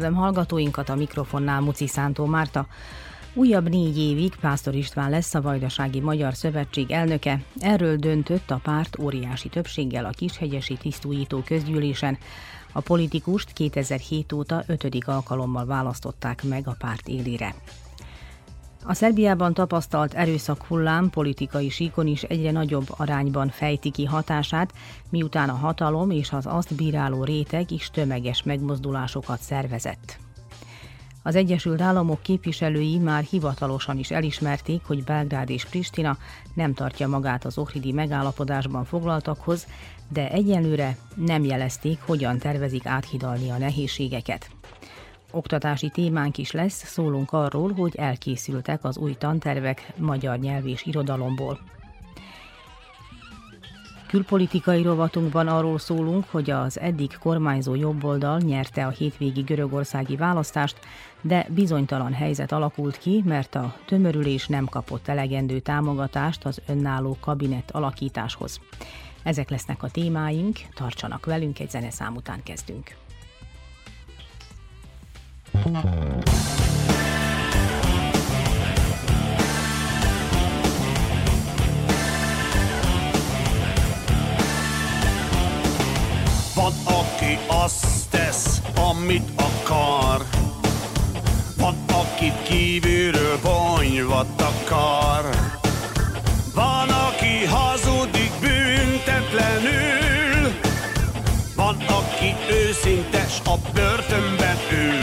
Üdvözlöm hallgatóinkat a mikrofonnál Muci Szántó Márta. Újabb négy évig Pásztor István lesz a Vajdasági Magyar Szövetség elnöke. Erről döntött a párt óriási többséggel a Kishegyesi Tisztújító közgyűlésen. A politikust 2007 óta ötödik alkalommal választották meg a párt élére. A Szerbiában tapasztalt erőszak hullám politikai síkon is egyre nagyobb arányban fejti ki hatását, miután a hatalom és az azt bíráló réteg is tömeges megmozdulásokat szervezett. Az Egyesült Államok képviselői már hivatalosan is elismerték, hogy Belgrád és Pristina nem tartja magát az ohridi megállapodásban foglaltakhoz, de egyelőre nem jelezték, hogyan tervezik áthidalni a nehézségeket. Oktatási témánk is lesz, szólunk arról, hogy elkészültek az új tantervek magyar nyelv és irodalomból. Külpolitikai rovatunkban arról szólunk, hogy az eddig kormányzó jobboldal nyerte a hétvégi görögországi választást, de bizonytalan helyzet alakult ki, mert a tömörülés nem kapott elegendő támogatást az önálló kabinet alakításhoz. Ezek lesznek a témáink, tartsanak velünk, egy zeneszám után kezdünk. Van, aki azt tesz, amit akar. Van, aki kívülről bonyvat akar. Van, aki hazudik büntetlenül. Van, aki őszintes a börtönben ül.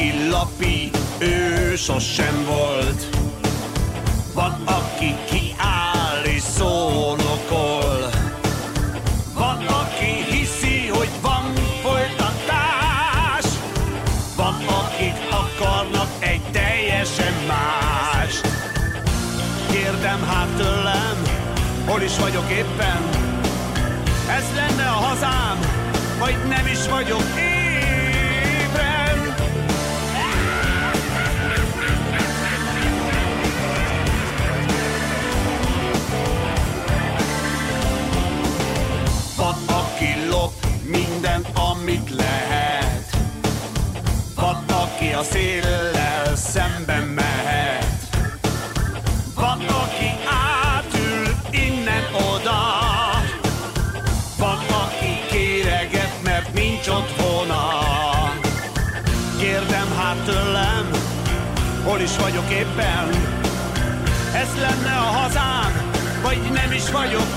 Aki lapi, ő sosem volt. Van, aki kiáll és szólokol. Van, aki hiszi, hogy van folytatás. Van, akik akarnak egy teljesen más. Kérdem hát tőlem, hol is vagyok éppen? Ez lenne a hazám, vagy nem is vagyok ébren? Amit lehet. Van, aki a széllel szemben mehet. Van, aki átül innen oda. Van, aki kéreget, mert nincs otthona. Kérdem hát tőlem, hol is vagyok éppen? Ez lenne a hazám, vagy nem is vagyok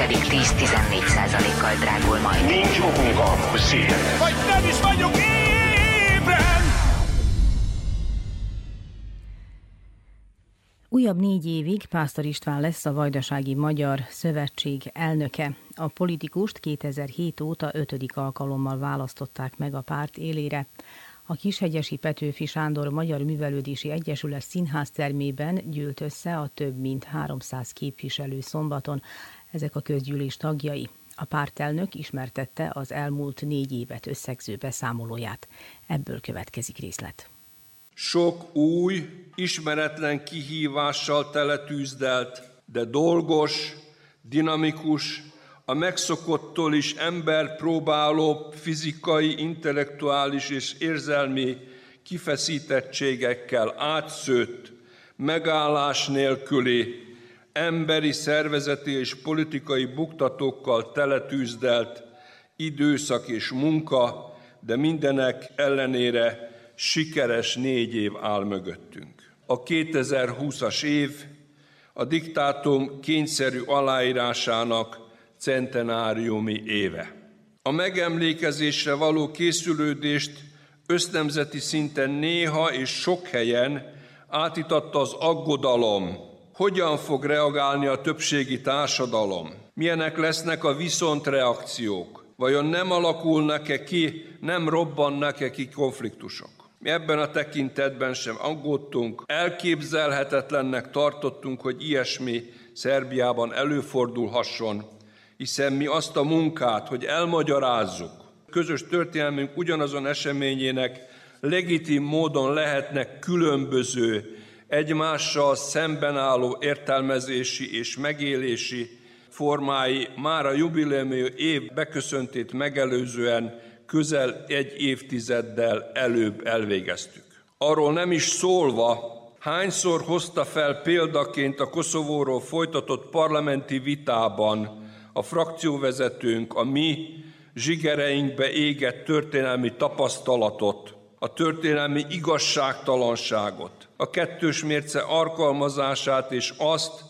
pedig 10-14 százalékkal drágul majd. Nincs okunk a szél. Vagy nem is vagyok ébren! Újabb négy évig Pásztor István lesz a Vajdasági Magyar Szövetség elnöke. A politikust 2007 óta ötödik alkalommal választották meg a párt élére. A Kishegyesi Petőfi Sándor Magyar Művelődési Egyesület színház termében gyűlt össze a több mint 300 képviselő szombaton. Ezek a közgyűlés tagjai. A pártelnök ismertette az elmúlt négy évet összegző beszámolóját. Ebből következik részlet. Sok új, ismeretlen kihívással teletűzdelt, de dolgos, dinamikus, a megszokottól is ember próbáló fizikai, intellektuális és érzelmi kifeszítettségekkel átszőtt, megállás nélküli, emberi szervezeti és politikai buktatókkal teletűzdelt időszak és munka, de mindenek ellenére sikeres négy év áll mögöttünk. A 2020-as év a diktátum kényszerű aláírásának centenáriumi éve. A megemlékezésre való készülődést össznemzeti szinten néha és sok helyen átitatta az aggodalom, hogyan fog reagálni a többségi társadalom, milyenek lesznek a viszontreakciók, vajon nem alakulnak-e ki, nem robbannak-e ki konfliktusok. Mi ebben a tekintetben sem aggódtunk, elképzelhetetlennek tartottunk, hogy ilyesmi Szerbiában előfordulhasson, hiszen mi azt a munkát, hogy elmagyarázzuk, közös történelmünk ugyanazon eseményének legitim módon lehetnek különböző, egymással szemben álló értelmezési és megélési formái már a jubileumi év beköszöntét megelőzően közel egy évtizeddel előbb elvégeztük. Arról nem is szólva, hányszor hozta fel példaként a Koszovóról folytatott parlamenti vitában a frakcióvezetőnk a mi zsigereinkbe égett történelmi tapasztalatot, a történelmi igazságtalanságot, a kettős mérce alkalmazását és azt,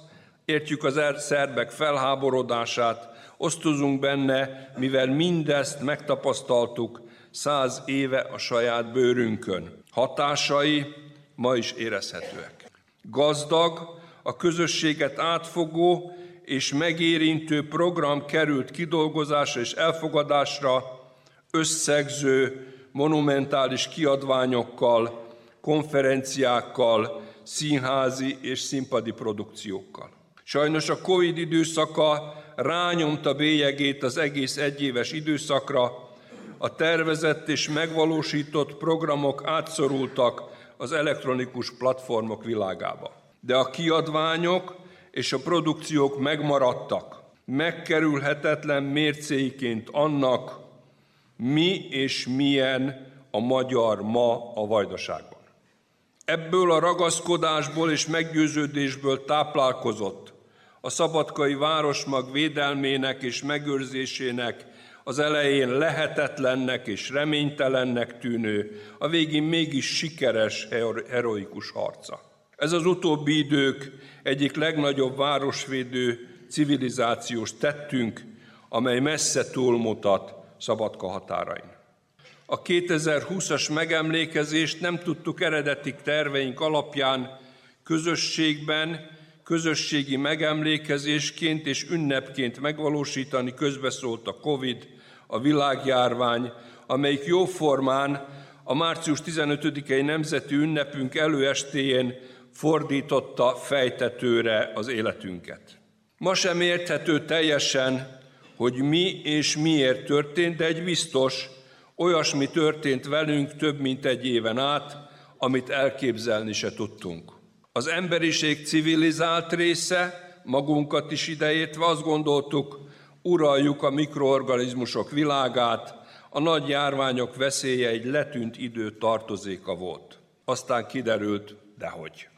értjük az er- szerbek felháborodását, osztozunk benne, mivel mindezt megtapasztaltuk száz éve a saját bőrünkön. Hatásai ma is érezhetőek. Gazdag, a közösséget átfogó és megérintő program került kidolgozásra és elfogadásra összegző, monumentális kiadványokkal, konferenciákkal, színházi és színpadi produkciókkal. Sajnos a Covid időszaka rányomta bélyegét az egész egyéves időszakra, a tervezett és megvalósított programok átszorultak az elektronikus platformok világába. De a kiadványok és a produkciók megmaradtak, megkerülhetetlen mércéiként annak, mi és milyen a magyar ma a vajdaságban. Ebből a ragaszkodásból és meggyőződésből táplálkozott a szabadkai városmag védelmének és megőrzésének az elején lehetetlennek és reménytelennek tűnő, a végén mégis sikeres, heroikus harca. Ez az utóbbi idők egyik legnagyobb városvédő civilizációs tettünk, amely messze túlmutat Szabadka határain. A 2020-as megemlékezést nem tudtuk eredeti terveink alapján közösségben közösségi megemlékezésként és ünnepként megvalósítani közbeszólt a Covid, a világjárvány, amelyik jóformán a március 15-i nemzeti ünnepünk előestéjén fordította fejtetőre az életünket. Ma sem érthető teljesen, hogy mi és miért történt, de egy biztos, olyasmi történt velünk több mint egy éven át, amit elképzelni se tudtunk. Az emberiség civilizált része, magunkat is ideértve azt gondoltuk, uraljuk a mikroorganizmusok világát, a nagy járványok veszélye egy letűnt idő tartozéka volt. Aztán kiderült, dehogy.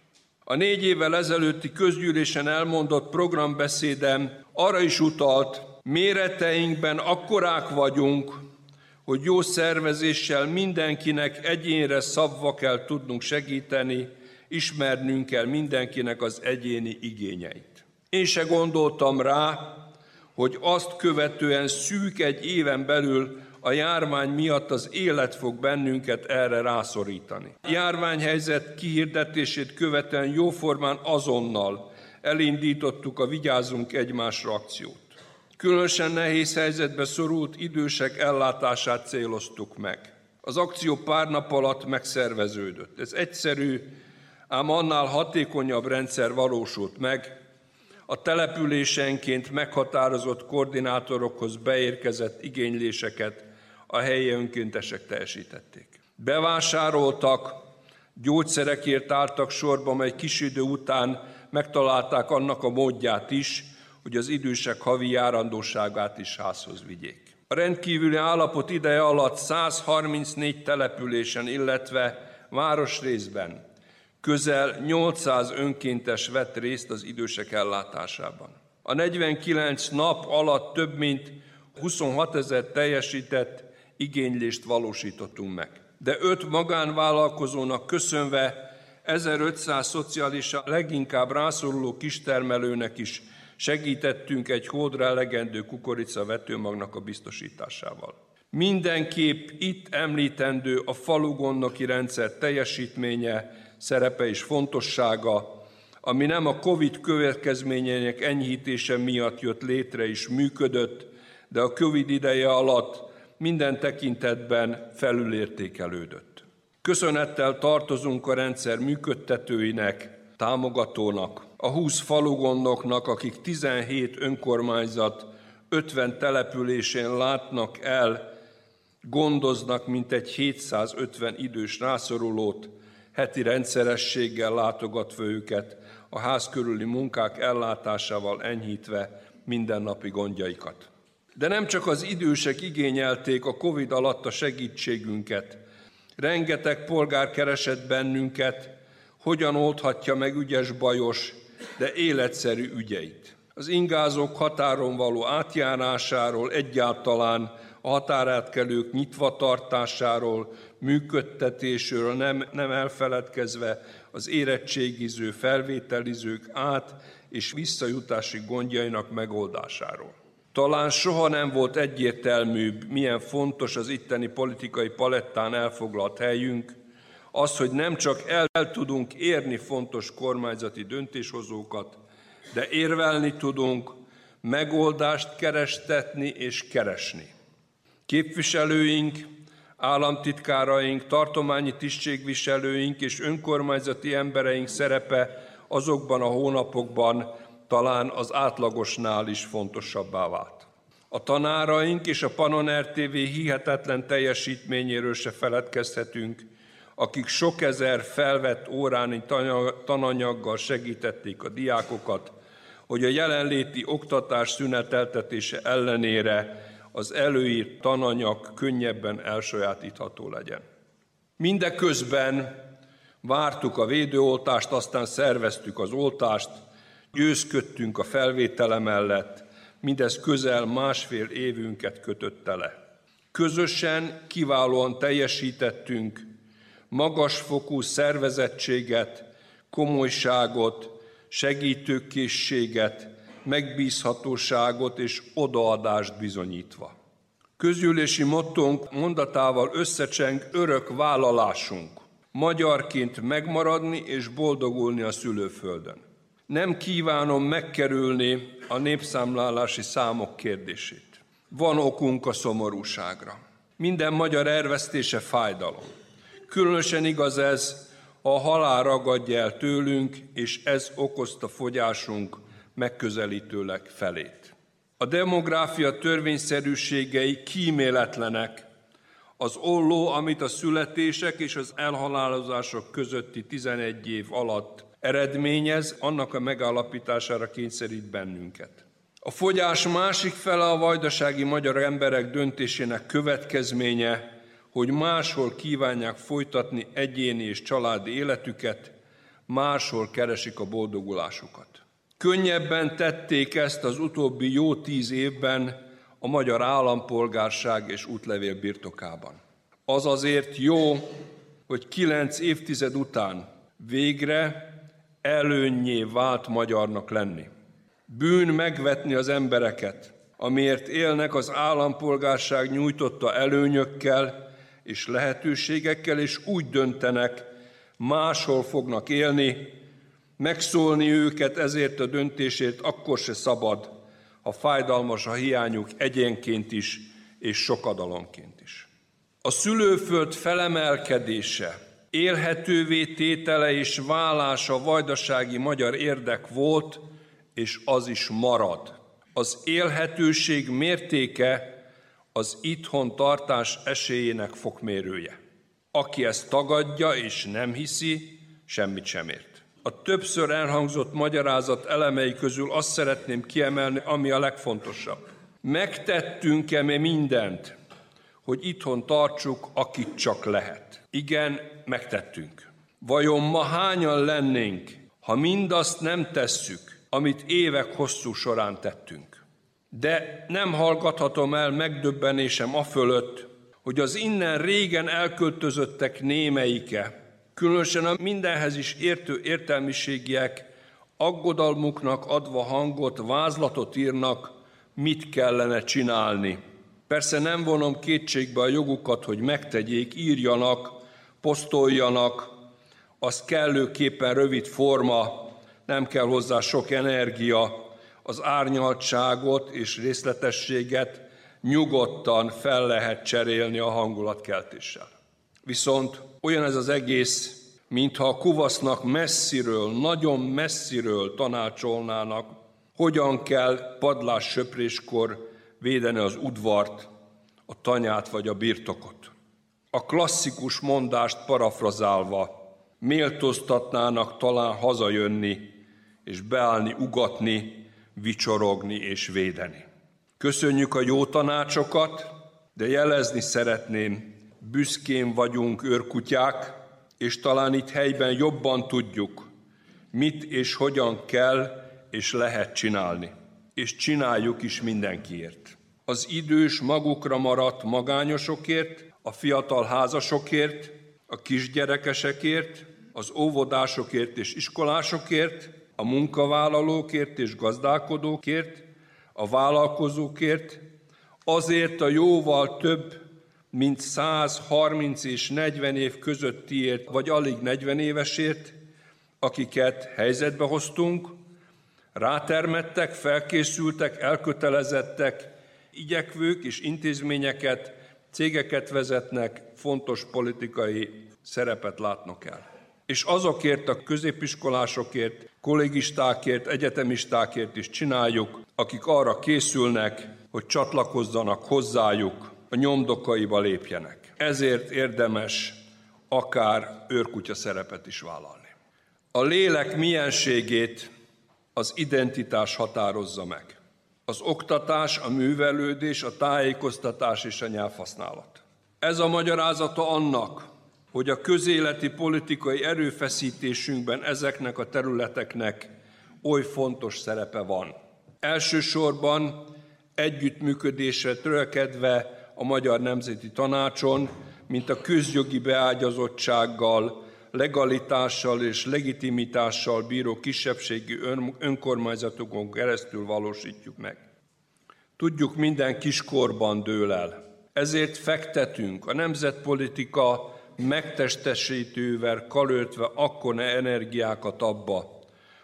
A négy évvel ezelőtti közgyűlésen elmondott programbeszédem arra is utalt, méreteinkben akkorák vagyunk, hogy jó szervezéssel mindenkinek egyénre szabva kell tudnunk segíteni, ismernünk kell mindenkinek az egyéni igényeit. Én se gondoltam rá, hogy azt követően szűk egy éven belül a járvány miatt az élet fog bennünket erre rászorítani. A járványhelyzet kihirdetését követően jóformán azonnal elindítottuk a Vigyázzunk egymásra akciót. Különösen nehéz helyzetbe szorult idősek ellátását céloztuk meg. Az akció pár nap alatt megszerveződött. Ez egyszerű, ám annál hatékonyabb rendszer valósult meg, a településenként meghatározott koordinátorokhoz beérkezett igényléseket a helyi önkéntesek teljesítették. Bevásároltak, gyógyszerekért álltak sorba, mely kis idő után megtalálták annak a módját is, hogy az idősek havi járandóságát is házhoz vigyék. A rendkívüli állapot ideje alatt 134 településen, illetve városrészben közel 800 önkéntes vett részt az idősek ellátásában. A 49 nap alatt több mint 26 ezer teljesített igénylést valósítottunk meg. De öt magánvállalkozónak köszönve 1500 szocialista leginkább rászoruló kistermelőnek is segítettünk egy hódra elegendő kukorica vetőmagnak a biztosításával. Mindenképp itt említendő a falugonnoki rendszer teljesítménye, szerepe és fontossága, ami nem a COVID következményeinek enyhítése miatt jött létre és működött, de a COVID ideje alatt minden tekintetben felülértékelődött. Köszönettel tartozunk a rendszer működtetőinek, támogatónak, a 20 falugondoknak, akik 17 önkormányzat 50 településén látnak el, gondoznak mintegy 750 idős rászorulót, heti rendszerességgel látogatva őket, a ház körüli munkák ellátásával enyhítve mindennapi gondjaikat. De nem csak az idősek igényelték a Covid alatt a segítségünket. Rengeteg polgár keresett bennünket, hogyan oldhatja meg ügyes bajos, de életszerű ügyeit. Az ingázók határon való átjárásáról, egyáltalán a határátkelők nyitva tartásáról, működtetésről nem, nem elfeledkezve az érettségiző, felvételizők át és visszajutási gondjainak megoldásáról. Talán soha nem volt egyértelműbb, milyen fontos az itteni politikai palettán elfoglalt helyünk, az, hogy nem csak el, tudunk érni fontos kormányzati döntéshozókat, de érvelni tudunk, megoldást kerestetni és keresni. Képviselőink, államtitkáraink, tartományi tisztségviselőink és önkormányzati embereink szerepe azokban a hónapokban talán az átlagosnál is fontosabbá vált. A tanáraink és a Panon RTV hihetetlen teljesítményéről se feledkezhetünk, akik sok ezer felvett óráni tananyaggal segítették a diákokat, hogy a jelenléti oktatás szüneteltetése ellenére az előírt tananyag könnyebben elsajátítható legyen. Mindeközben vártuk a védőoltást, aztán szerveztük az oltást, győzködtünk a felvétele mellett, mindez közel másfél évünket kötötte le. Közösen kiválóan teljesítettünk, magasfokú szervezettséget, komolyságot, segítőkészséget, megbízhatóságot és odaadást bizonyítva. Közülési mottónk mondatával összecseng örök vállalásunk, magyarként megmaradni és boldogulni a szülőföldön. Nem kívánom megkerülni a népszámlálási számok kérdését. Van okunk a szomorúságra. Minden magyar ervesztése fájdalom. Különösen igaz ez, a halál ragadja el tőlünk, és ez okozta fogyásunk megközelítőleg felét. A demográfia törvényszerűségei kíméletlenek. Az olló, amit a születések és az elhalálozások közötti 11 év alatt eredményez, annak a megállapítására kényszerít bennünket. A fogyás másik fele a vajdasági magyar emberek döntésének következménye, hogy máshol kívánják folytatni egyéni és családi életüket, máshol keresik a boldogulásukat. Könnyebben tették ezt az utóbbi jó tíz évben a magyar állampolgárság és útlevél birtokában. Az azért jó, hogy kilenc évtized után végre előnyé vált magyarnak lenni. Bűn megvetni az embereket, amiért élnek az állampolgárság nyújtotta előnyökkel és lehetőségekkel, és úgy döntenek, máshol fognak élni, megszólni őket ezért a döntésért akkor se szabad, ha fájdalmas a hiányuk egyenként is, és sokadalomként is. A szülőföld felemelkedése, élhetővé tétele és vállása vajdasági magyar érdek volt, és az is marad. Az élhetőség mértéke az itthon tartás esélyének fokmérője. Aki ezt tagadja és nem hiszi, semmit sem ért. A többször elhangzott magyarázat elemei közül azt szeretném kiemelni, ami a legfontosabb. Megtettünk-e mi mindent, hogy itthon tartsuk, akit csak lehet? Igen, megtettünk. Vajon ma hányan lennénk, ha mindazt nem tesszük, amit évek hosszú során tettünk? De nem hallgathatom el megdöbbenésem a fölött, hogy az innen régen elköltözöttek némeike, különösen a mindenhez is értő értelmiségiek aggodalmuknak adva hangot, vázlatot írnak, mit kellene csinálni. Persze nem vonom kétségbe a jogukat, hogy megtegyék, írjanak, posztoljanak, az kellőképpen rövid forma, nem kell hozzá sok energia, az árnyaltságot és részletességet nyugodtan fel lehet cserélni a hangulatkeltéssel. Viszont olyan ez az egész, mintha a kuvasznak messziről, nagyon messziről tanácsolnának, hogyan kell padlás söpréskor védeni az udvart, a tanyát vagy a birtokot. A klasszikus mondást parafrazálva, méltóztatnának talán hazajönni, és beállni, ugatni, vicsorogni és védeni. Köszönjük a jó tanácsokat, de jelezni szeretném, büszkén vagyunk őrkutyák, és talán itt helyben jobban tudjuk, mit és hogyan kell és lehet csinálni. És csináljuk is mindenkiért. Az idős magukra maradt magányosokért, a fiatal házasokért, a kisgyerekesekért, az óvodásokért és iskolásokért, a munkavállalókért és gazdálkodókért, a vállalkozókért, azért a jóval több, mint 130 és 40 év közöttiért, vagy alig 40 évesért, akiket helyzetbe hoztunk, rátermettek, felkészültek, elkötelezettek, igyekvők és intézményeket, cégeket vezetnek, fontos politikai szerepet látnak el. És azokért a középiskolásokért, kollégistákért, egyetemistákért is csináljuk, akik arra készülnek, hogy csatlakozzanak hozzájuk, a nyomdokaiba lépjenek. Ezért érdemes akár őrkutya szerepet is vállalni. A lélek mienségét az identitás határozza meg. Az oktatás, a művelődés, a tájékoztatás és a nyelvhasználat. Ez a magyarázata annak, hogy a közéleti politikai erőfeszítésünkben ezeknek a területeknek oly fontos szerepe van. Elsősorban együttműködésre törekedve a Magyar Nemzeti Tanácson, mint a közjogi beágyazottsággal, legalitással és legitimitással bíró kisebbségi önkormányzatokon keresztül valósítjuk meg. Tudjuk, minden kiskorban dől el. Ezért fektetünk a nemzetpolitika megtestesítővel kalöltve akkora energiákat abba,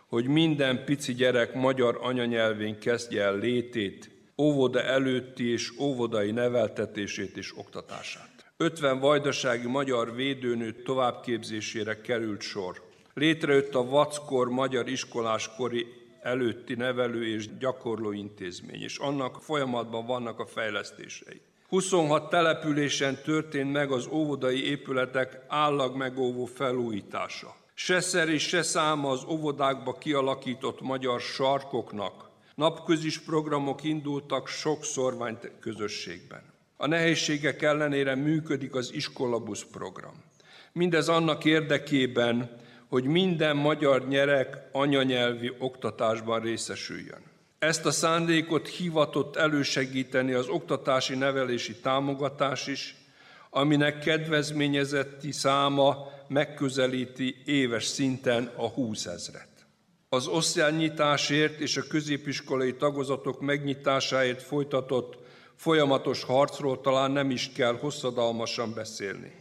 hogy minden pici gyerek magyar anyanyelvén kezdje el létét, óvoda előtti és óvodai neveltetését és oktatását. 50 vajdasági magyar védőnő továbbképzésére került sor. Létrejött a Vackor Magyar Iskoláskori előtti nevelő és gyakorló intézmény, és annak folyamatban vannak a fejlesztései. 26 településen történt meg az óvodai épületek állag megóvó felújítása. Se szer és se száma az óvodákba kialakított magyar sarkoknak, Napközis programok indultak sok szorvány közösségben. A nehézségek ellenére működik az iskolabusz program. Mindez annak érdekében, hogy minden magyar nyerek anyanyelvi oktatásban részesüljön. Ezt a szándékot hivatott elősegíteni az oktatási nevelési támogatás is, aminek kedvezményezetti száma megközelíti éves szinten a 20 ezret. Az osztálynyitásért és a középiskolai tagozatok megnyitásáért folytatott folyamatos harcról talán nem is kell hosszadalmasan beszélni.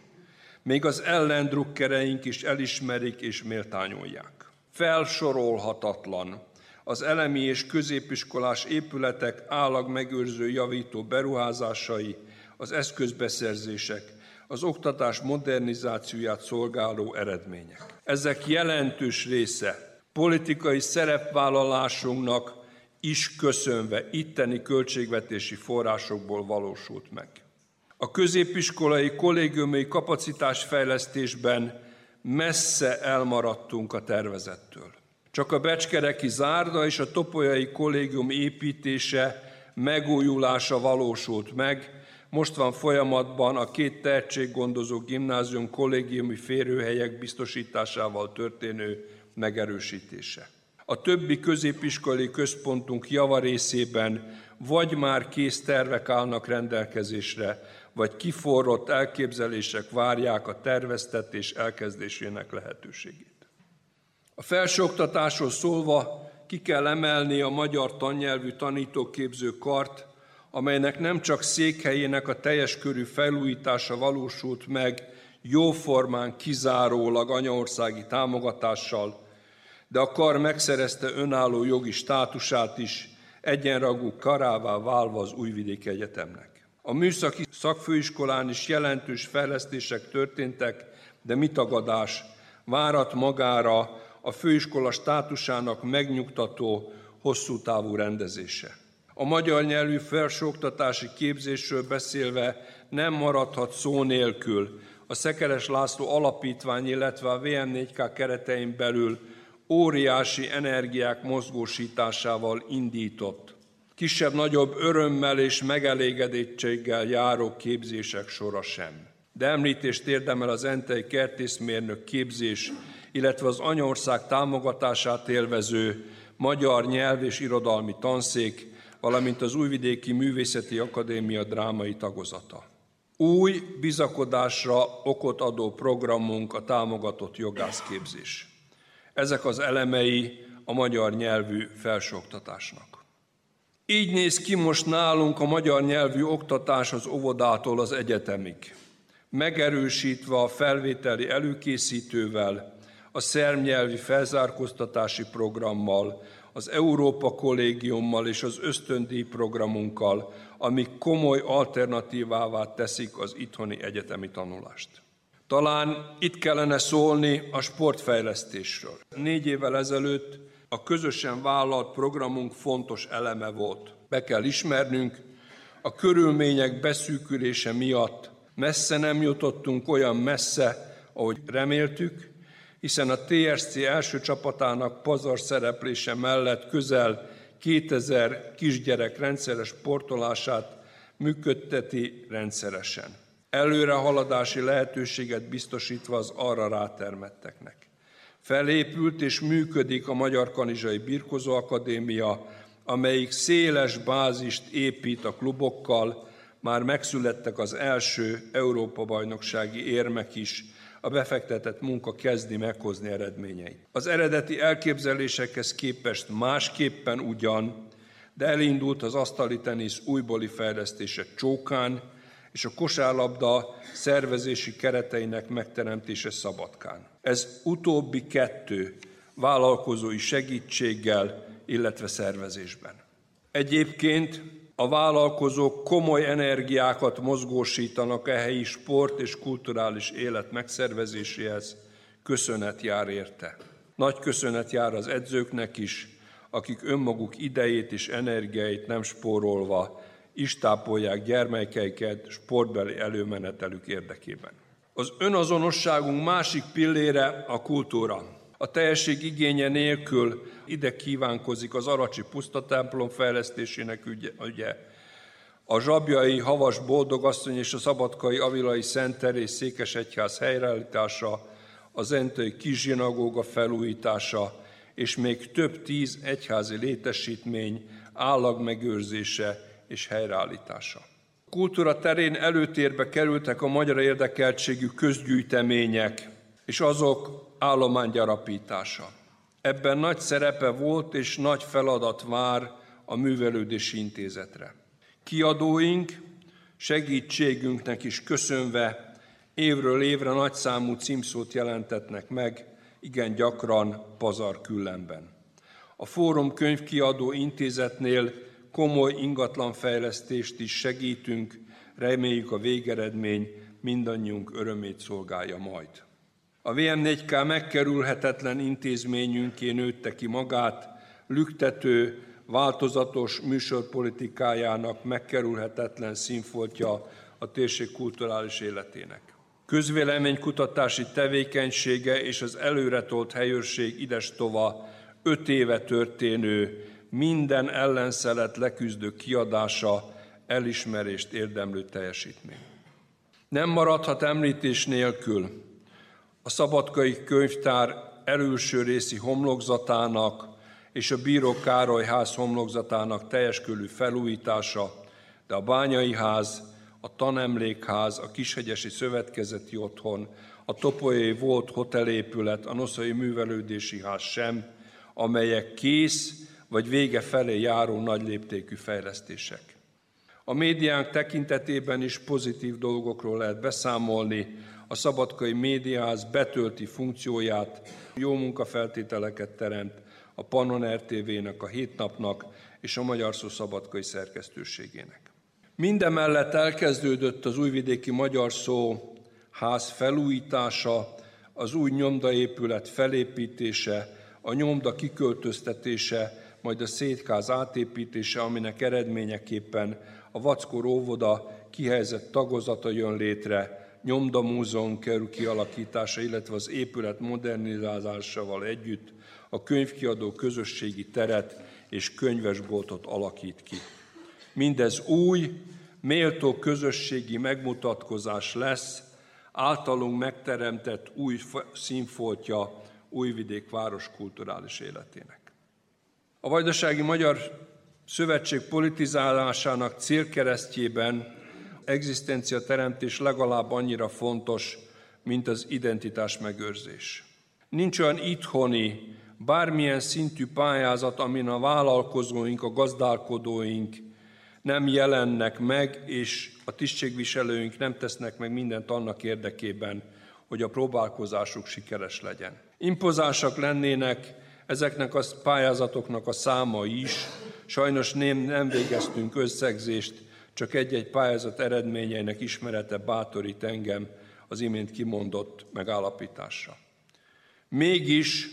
Még az ellendrukkereink is elismerik és méltányolják. Felsorolhatatlan az elemi és középiskolás épületek állag megőrző javító beruházásai, az eszközbeszerzések, az oktatás modernizációját szolgáló eredmények. Ezek jelentős része politikai szerepvállalásunknak is köszönve itteni költségvetési forrásokból valósult meg. A középiskolai kollégiumi kapacitásfejlesztésben messze elmaradtunk a tervezettől. Csak a Becskereki zárda és a Topolyai kollégium építése, megújulása valósult meg, most van folyamatban a két tehetséggondozó gimnázium kollégiumi férőhelyek biztosításával történő megerősítése. A többi középiskolai központunk javarészében vagy már kész tervek állnak rendelkezésre, vagy kiforrott elképzelések várják a terveztetés elkezdésének lehetőségét. A felsőoktatásról szólva ki kell emelni a magyar tannyelvű tanítóképző kart, amelynek nem csak székhelyének a teljes körű felújítása valósult meg jóformán kizárólag anyaországi támogatással, de a kar megszerezte önálló jogi státusát is, egyenragú karává válva az Újvidék Egyetemnek. A műszaki szakfőiskolán is jelentős fejlesztések történtek, de mitagadás várat magára a főiskola státusának megnyugtató, hosszú távú rendezése. A magyar nyelvű felsőoktatási képzésről beszélve nem maradhat szó nélkül a Szekeres László Alapítvány, illetve a VM4K keretein belül óriási energiák mozgósításával indított, kisebb-nagyobb örömmel és megelégedettséggel járó képzések sora sem. De említést érdemel az Entei kertészmérnök képzés, illetve az anyország támogatását élvező magyar nyelv és irodalmi tanszék, valamint az Újvidéki Művészeti Akadémia drámai tagozata. Új bizakodásra okot adó programunk a támogatott jogászképzés. Ezek az elemei a magyar nyelvű felsőoktatásnak. Így néz ki most nálunk a magyar nyelvű oktatás az óvodától az egyetemig, megerősítve a felvételi előkészítővel, a szermnyelvi felzárkóztatási programmal, az Európa Kollégiummal és az ösztöndíj programunkkal, amik komoly alternatívává teszik az itthoni egyetemi tanulást. Talán itt kellene szólni a sportfejlesztésről. Négy évvel ezelőtt a közösen vállalt programunk fontos eleme volt. Be kell ismernünk, a körülmények beszűkülése miatt messze nem jutottunk olyan messze, ahogy reméltük, hiszen a TSC első csapatának pazar szereplése mellett közel 2000 kisgyerek rendszeres sportolását működteti rendszeresen. Előrehaladási lehetőséget biztosítva az arra rátermetteknek. Felépült és működik a Magyar Kanizsai Birkozó Akadémia, amelyik széles bázist épít a klubokkal, már megszülettek az első Európa-bajnoksági érmek is, a befektetett munka kezdi meghozni eredményeit. Az eredeti elképzelésekhez képest másképpen ugyan, de elindult az asztali tenisz újbóli fejlesztése csókán, és a kosárlabda szervezési kereteinek megteremtése Szabadkán. Ez utóbbi kettő vállalkozói segítséggel, illetve szervezésben. Egyébként a vállalkozók komoly energiákat mozgósítanak e helyi sport és kulturális élet megszervezéséhez, köszönet jár érte. Nagy köszönet jár az edzőknek is, akik önmaguk idejét és energiáit nem spórolva istápolják gyermekeiket sportbeli előmenetelük érdekében. Az önazonosságunk másik pillére a kultúra. A teljesség igénye nélkül ide kívánkozik az Aracsi pusztatemplom fejlesztésének ügye. A zsabjai Havas Boldogasszony és a Szabadkai Avilai Szent Terész Székesegyház helyreállítása, a Zentői Kizsinagóga felújítása, és még több tíz egyházi létesítmény állag megőrzése és helyreállítása. Kultúra terén előtérbe kerültek a magyar érdekeltségű közgyűjtemények, és azok állománygyarapítása. Ebben nagy szerepe volt és nagy feladat vár a Művelődési Intézetre. Kiadóink segítségünknek is köszönve évről évre nagyszámú címszót jelentetnek meg, igen gyakran pazar küllemben. A Fórum Könyvkiadó Intézetnél komoly ingatlanfejlesztést is segítünk, reméljük a végeredmény mindannyiunk örömét szolgálja majd. A VM4K megkerülhetetlen intézményünké nőtte ki magát, lüktető, változatos műsorpolitikájának megkerülhetetlen színfoltja a térség kulturális életének. Közvéleménykutatási tevékenysége és az előretolt helyőrség idestova öt éve történő minden ellenszelet leküzdő kiadása elismerést érdemlő teljesítmény. Nem maradhat említés nélkül a Szabadkai Könyvtár előső részi homlokzatának és a Bíró Károly ház homlokzatának teljes körű felújítása, de a Bányai ház, a Tanemlékház, a Kishegyesi Szövetkezeti Otthon, a Topolyai volt hotelépület, a Noszai Művelődési Ház sem, amelyek kész vagy vége felé járó nagy léptékű fejlesztések. A médiánk tekintetében is pozitív dolgokról lehet beszámolni, a szabadkai médiáz betölti funkcióját, jó munkafeltételeket teremt a Pannon RTV-nek, a Hétnapnak és a Magyar Szó szabadkai szerkesztőségének. Mindemellett elkezdődött az újvidéki Magyar Szó ház felújítása, az új nyomdaépület felépítése, a nyomda kiköltöztetése, majd a szétkáz átépítése, aminek eredményeképpen a Vackor óvoda kihelyezett tagozata jön létre, nyomdamúzeum kerül kialakítása, illetve az épület modernizálásával együtt a könyvkiadó közösségi teret és könyvesboltot alakít ki. Mindez új, méltó közösségi megmutatkozás lesz, általunk megteremtett új színfoltja Újvidék város kulturális életének. A Vajdasági Magyar Szövetség politizálásának célkeresztjében egzisztencia teremtés legalább annyira fontos, mint az identitás megőrzés. Nincs olyan itthoni, bármilyen szintű pályázat, amin a vállalkozóink, a gazdálkodóink nem jelennek meg, és a tisztségviselőink nem tesznek meg mindent annak érdekében, hogy a próbálkozásuk sikeres legyen. Impozásak lennének ezeknek a pályázatoknak a száma is, sajnos nem, nem végeztünk összegzést, csak egy-egy pályázat eredményeinek ismerete bátorít engem az imént kimondott megállapításra. Mégis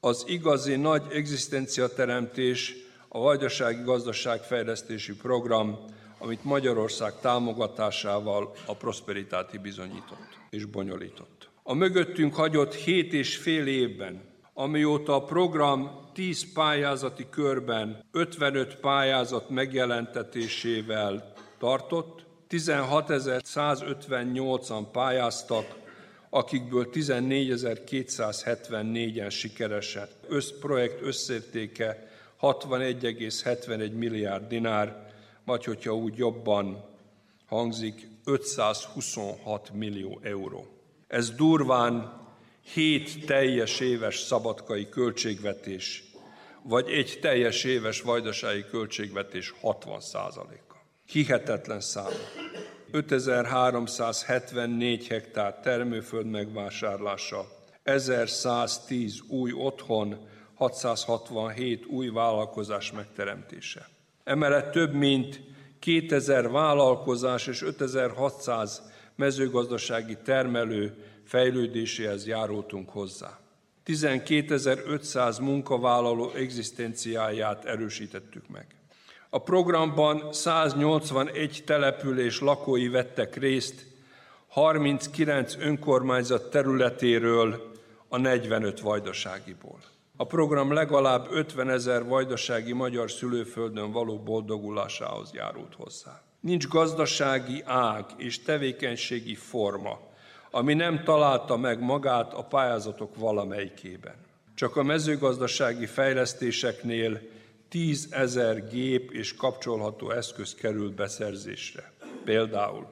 az igazi nagy egzisztenciateremtés a Vajdasági Gazdaságfejlesztési Program, amit Magyarország támogatásával a Prosperitáti bizonyított és bonyolított. A mögöttünk hagyott hét és fél évben, amióta a program 10 pályázati körben 55 pályázat megjelentetésével tartott, 16.158-an pályáztak, akikből 14.274-en sikeresen. Összprojekt összértéke 61,71 milliárd dinár, vagy hogyha úgy jobban hangzik, 526 millió euró. Ez durván 7 teljes éves szabadkai költségvetés, vagy egy teljes éves vajdasági költségvetés 60 százaléka. Hihetetlen szám. 5374 hektár termőföld megvásárlása, 1110 új otthon, 667 új vállalkozás megteremtése. Emellett több mint 2000 vállalkozás és 5600 mezőgazdasági termelő fejlődéséhez járultunk hozzá. 12.500 munkavállaló egzisztenciáját erősítettük meg. A programban 181 település lakói vettek részt, 39 önkormányzat területéről a 45 vajdaságiból. A program legalább 50 ezer vajdasági magyar szülőföldön való boldogulásához járult hozzá. Nincs gazdasági ág és tevékenységi forma, ami nem találta meg magát a pályázatok valamelyikében. Csak a mezőgazdasági fejlesztéseknél 10 ezer gép és kapcsolható eszköz került beszerzésre. Például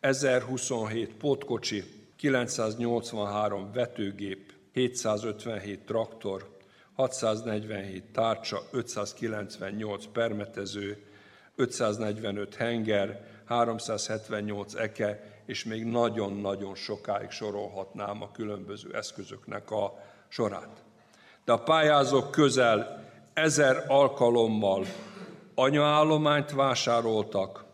1027 pótkocsi, 983 vetőgép, 757 traktor, 647 tárcsa, 598 permetező, 545 henger, 378 eke, és még nagyon-nagyon sokáig sorolhatnám a különböző eszközöknek a sorát. De a pályázók közel ezer alkalommal anyaállományt vásároltak,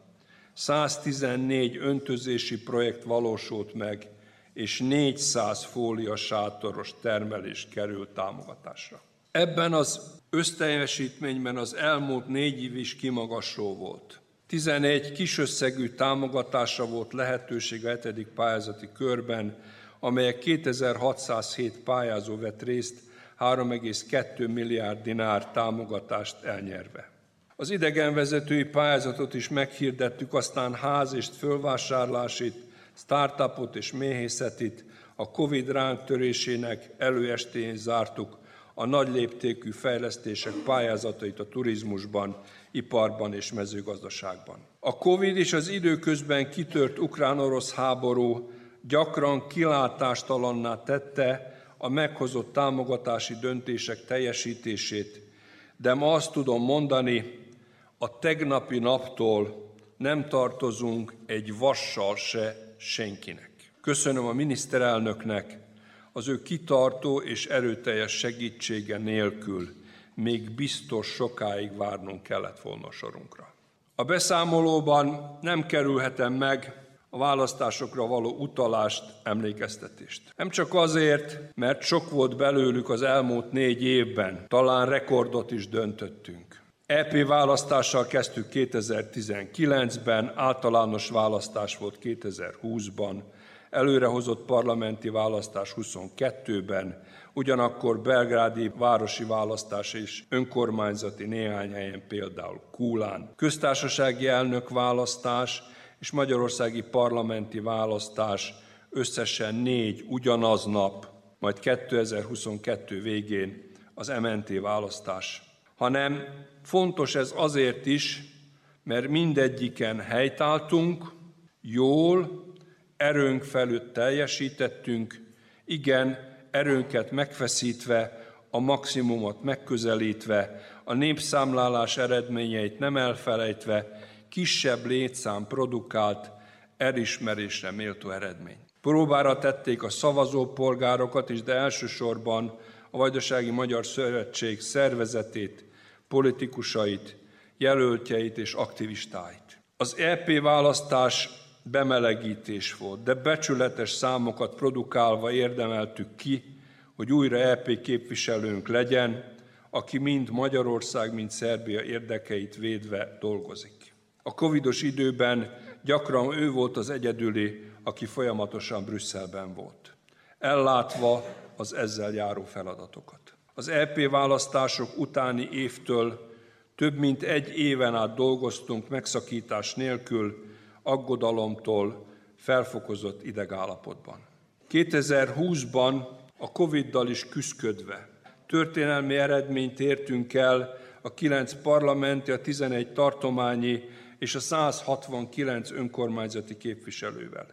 114 öntözési projekt valósult meg, és 400 fólia sátoros termelés került támogatásra. Ebben az összteljesítményben az elmúlt négy év is kimagasló volt. 11 kisösszegű támogatásra volt lehetőség a hetedik pályázati körben, amelyek 2607 pályázó vett részt 3,2 milliárd dinár támogatást elnyerve. Az idegenvezetői pályázatot is meghirdettük, aztán ház és fölvásárlásit, startupot és méhészetit a Covid ránk törésének előestén zártuk a nagy léptékű fejlesztések pályázatait a turizmusban, iparban és mezőgazdaságban. A Covid és az időközben kitört ukrán-orosz háború gyakran kilátástalanná tette a meghozott támogatási döntések teljesítését, de ma azt tudom mondani, a tegnapi naptól nem tartozunk egy vassal se senkinek. Köszönöm a miniszterelnöknek, az ő kitartó és erőteljes segítsége nélkül még biztos sokáig várnunk kellett volna sorunkra. A beszámolóban nem kerülhetem meg a választásokra való utalást, emlékeztetést. Nem csak azért, mert sok volt belőlük az elmúlt négy évben, talán rekordot is döntöttünk. EP választással kezdtük 2019-ben, általános választás volt 2020-ban, előrehozott parlamenti választás 22-ben, ugyanakkor belgrádi városi választás és önkormányzati néhány helyen, például Kúlán, köztársasági elnök választás és magyarországi parlamenti választás összesen négy ugyanaznap, majd 2022 végén az MNT választás. Hanem fontos ez azért is, mert mindegyiken helytáltunk, jól, erőnk felül teljesítettünk, igen, erőnket megfeszítve, a maximumot megközelítve, a népszámlálás eredményeit nem elfelejtve, kisebb létszám produkált, elismerésre méltó eredmény. Próbára tették a szavazópolgárokat is, de elsősorban a Vajdasági Magyar Szövetség szervezetét, politikusait, jelöltjeit és aktivistáit. Az EP választás bemelegítés volt, de becsületes számokat produkálva érdemeltük ki, hogy újra EP képviselőnk legyen, aki mind Magyarország, mind Szerbia érdekeit védve dolgozik. A covidos időben gyakran ő volt az egyedüli, aki folyamatosan Brüsszelben volt, ellátva az ezzel járó feladatokat. Az EP választások utáni évtől több mint egy éven át dolgoztunk megszakítás nélkül, aggodalomtól felfokozott idegállapotban. 2020-ban a Covid-dal is küzdködve történelmi eredményt értünk el a 9 parlamenti, a 11 tartományi és a 169 önkormányzati képviselővel.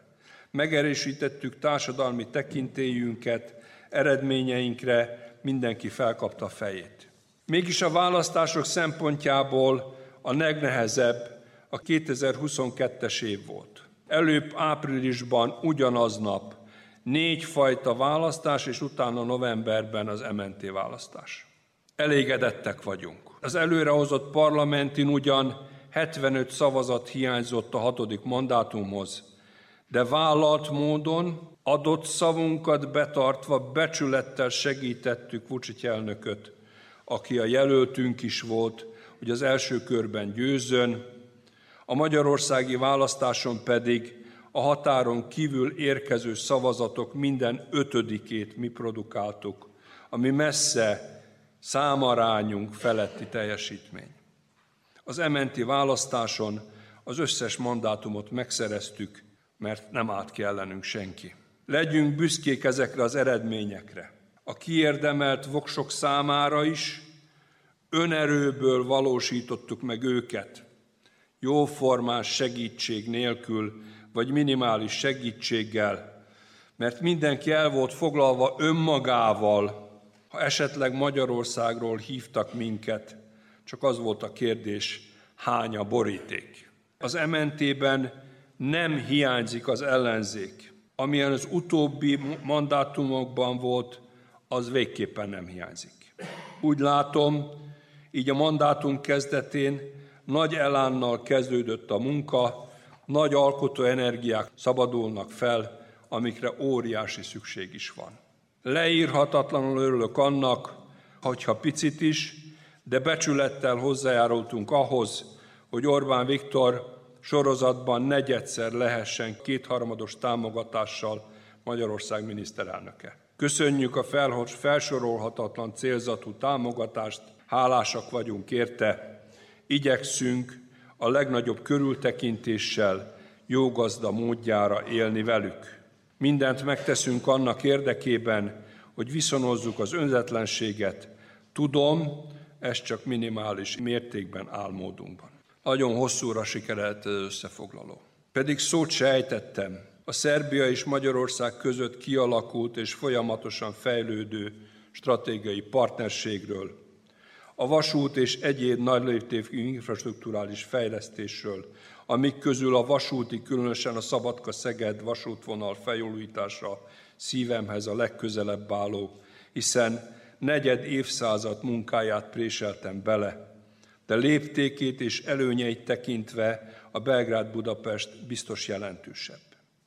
Megerősítettük társadalmi tekintélyünket, eredményeinkre mindenki felkapta a fejét. Mégis a választások szempontjából a legnehezebb a 2022-es év volt. Előbb áprilisban ugyanaznap négy fajta választás, és utána novemberben az MNT választás. Elégedettek vagyunk. Az előrehozott parlamentin ugyan 75 szavazat hiányzott a hatodik mandátumhoz, de vállalt módon adott szavunkat betartva becsülettel segítettük Vucic elnököt, aki a jelöltünk is volt, hogy az első körben győzön, a magyarországi választáson pedig a határon kívül érkező szavazatok minden ötödikét mi produkáltuk, ami messze számarányunk feletti teljesítmény. Az ementi választáson az összes mandátumot megszereztük, mert nem állt ki ellenünk senki. Legyünk büszkék ezekre az eredményekre. A kiérdemelt voksok számára is önerőből valósítottuk meg őket, jóformás segítség nélkül, vagy minimális segítséggel, mert mindenki el volt foglalva önmagával, Ha esetleg Magyarországról hívtak minket, csak az volt a kérdés, hány a boríték. Az MNT-ben nem hiányzik az ellenzék. Amilyen az utóbbi mandátumokban volt, az végképpen nem hiányzik. Úgy látom, így a mandátum kezdetén nagy elánnal kezdődött a munka, nagy alkotó energiák szabadulnak fel, amikre óriási szükség is van. Leírhatatlanul örülök annak, hogyha picit is, de becsülettel hozzájárultunk ahhoz, hogy Orbán Viktor sorozatban negyedszer lehessen kétharmados támogatással Magyarország miniszterelnöke. Köszönjük a felsorolhatatlan célzatú támogatást, hálásak vagyunk érte, igyekszünk a legnagyobb körültekintéssel, jó gazda módjára élni velük. Mindent megteszünk annak érdekében, hogy viszonozzuk az önzetlenséget. Tudom, ez csak minimális mértékben álmódunkban. Nagyon hosszúra sikerült az összefoglaló. Pedig szót se ejtettem a Szerbia és Magyarország között kialakult és folyamatosan fejlődő stratégiai partnerségről, a vasút és egyéb nagyléptékű infrastruktúrális fejlesztésről, amik közül a vasúti, különösen a Szabadka-Szeged vasútvonal felújítása szívemhez a legközelebb álló, hiszen negyed évszázad munkáját préseltem bele, de léptékét és előnyeit tekintve a Belgrád-Budapest biztos jelentősebb.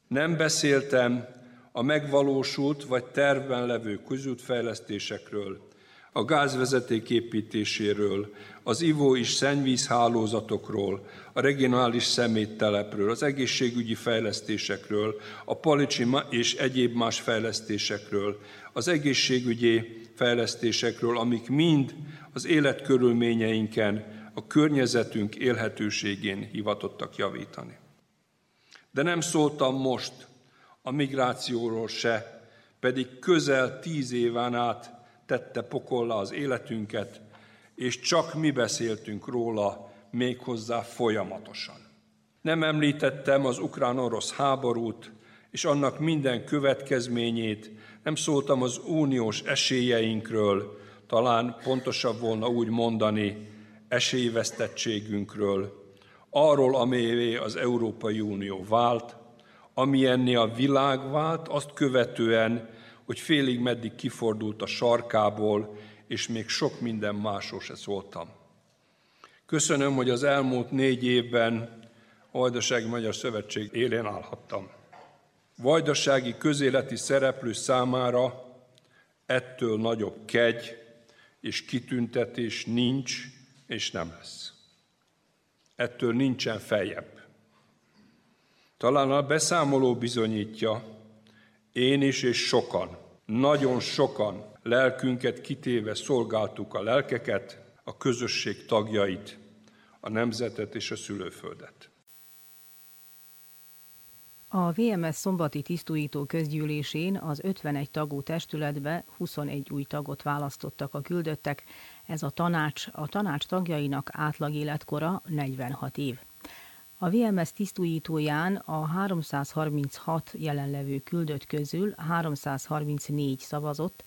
Nem beszéltem a megvalósult vagy tervben levő közútfejlesztésekről, a gázvezeték építéséről, az ivó- és szennyvízhálózatokról, a regionális szeméttelepről, az egészségügyi fejlesztésekről, a palicsi és egyéb más fejlesztésekről, az egészségügyi fejlesztésekről, amik mind az életkörülményeinken, a környezetünk élhetőségén hivatottak javítani. De nem szóltam most a migrációról se, pedig közel tíz éven át tette pokollá az életünket, és csak mi beszéltünk róla méghozzá folyamatosan. Nem említettem az ukrán-orosz háborút, és annak minden következményét, nem szóltam az uniós esélyeinkről, talán pontosabb volna úgy mondani, esélyvesztettségünkről, arról, amelyevé az Európai Unió vált, amilyenné a világ vált, azt követően, hogy félig meddig kifordult a sarkából, és még sok minden másról se szóltam. Köszönöm, hogy az elmúlt négy évben a Vajdasági Magyar Szövetség élén állhattam. Vajdasági közéleti szereplő számára ettől nagyobb kegy és kitüntetés nincs és nem lesz. Ettől nincsen feljebb. Talán a beszámoló bizonyítja, én is és sokan, nagyon sokan lelkünket kitéve szolgáltuk a lelkeket, a közösség tagjait, a nemzetet és a szülőföldet. A VMS szombati tisztújító közgyűlésén az 51 tagú testületbe 21 új tagot választottak a küldöttek, ez a tanács, a tanács tagjainak átlag életkora 46 év. A VMS tisztújítóján a 336 jelenlevő küldött közül 334 szavazott,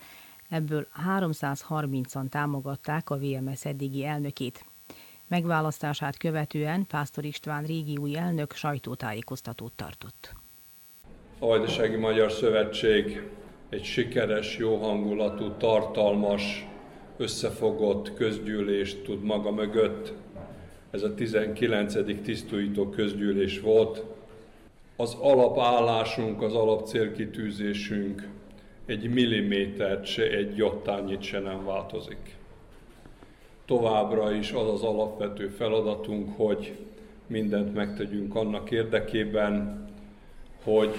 ebből 330-an támogatták a VMS eddigi elnökét. Megválasztását követően Pásztor István régi új elnök sajtótájékoztatót tartott. A Vajdasági Magyar Szövetség egy sikeres, jó hangulatú, tartalmas, összefogott közgyűlést tud maga mögött. Ez a 19. tisztújító közgyűlés volt. Az alapállásunk, az alapcélkitűzésünk egy millimétert se, egy jottányit se nem változik. Továbbra is az az alapvető feladatunk, hogy mindent megtegyünk annak érdekében, hogy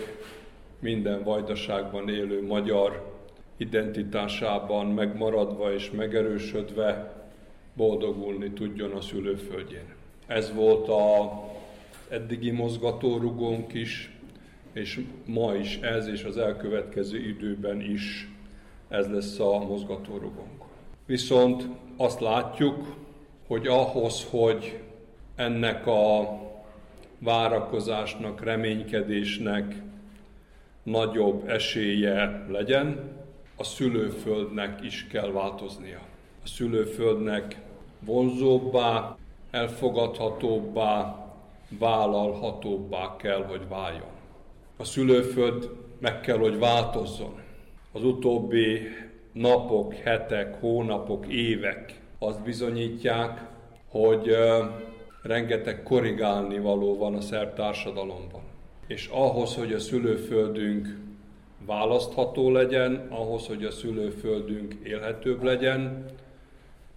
minden vajdaságban élő magyar identitásában megmaradva és megerősödve boldogulni tudjon a szülőföldjén. Ez volt a eddigi mozgatórugónk is, és ma is ez, és az elkövetkező időben is ez lesz a mozgatórugónk. Viszont azt látjuk, hogy ahhoz, hogy ennek a várakozásnak, reménykedésnek nagyobb esélye legyen, a szülőföldnek is kell változnia. A szülőföldnek vonzóbbá, elfogadhatóbbá, vállalhatóbbá kell, hogy váljon. A szülőföld meg kell, hogy változzon. Az utóbbi napok, hetek, hónapok, évek azt bizonyítják, hogy rengeteg korrigálni való van a szerb társadalomban. És ahhoz, hogy a szülőföldünk választható legyen, ahhoz, hogy a szülőföldünk élhetőbb legyen,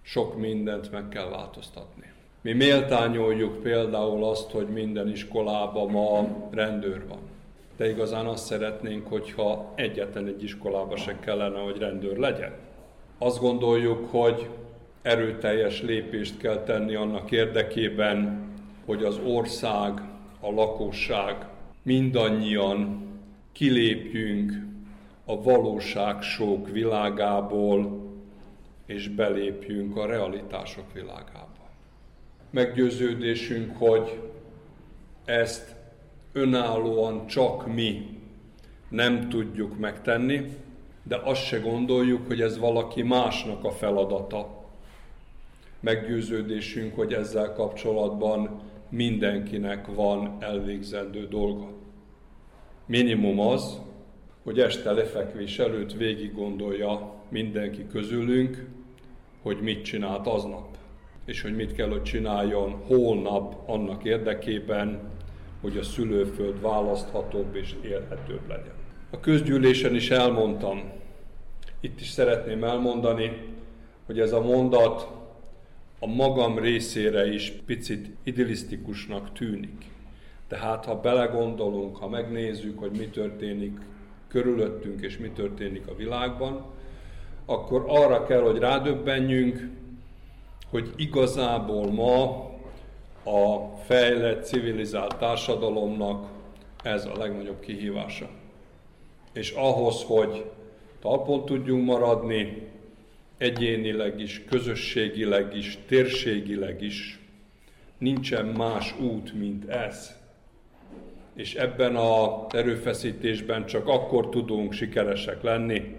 sok mindent meg kell változtatni. Mi méltányoljuk például azt, hogy minden iskolában ma rendőr van. De igazán azt szeretnénk, hogyha egyetlen egy iskolában se kellene, hogy rendőr legyen. Azt gondoljuk, hogy erőteljes lépést kell tenni annak érdekében, hogy az ország, a lakosság mindannyian kilépjünk a valóság sok világából, és belépjünk a realitások világába. Meggyőződésünk, hogy ezt önállóan csak mi nem tudjuk megtenni, de azt se gondoljuk, hogy ez valaki másnak a feladata. Meggyőződésünk, hogy ezzel kapcsolatban mindenkinek van elvégzendő dolga. Minimum az, hogy este lefekvés előtt végig gondolja mindenki közülünk, hogy mit csinált aznap, és hogy mit kell, hogy csináljon holnap annak érdekében, hogy a szülőföld választhatóbb és élhetőbb legyen. A közgyűlésen is elmondtam, itt is szeretném elmondani, hogy ez a mondat a magam részére is picit idillisztikusnak tűnik. Tehát ha belegondolunk, ha megnézzük, hogy mi történik körülöttünk és mi történik a világban, akkor arra kell, hogy rádöbbenjünk, hogy igazából ma a fejlett, civilizált társadalomnak ez a legnagyobb kihívása. És ahhoz, hogy talpon tudjunk maradni, egyénileg is, közösségileg is, térségileg is, nincsen más út, mint ez és ebben a erőfeszítésben csak akkor tudunk sikeresek lenni,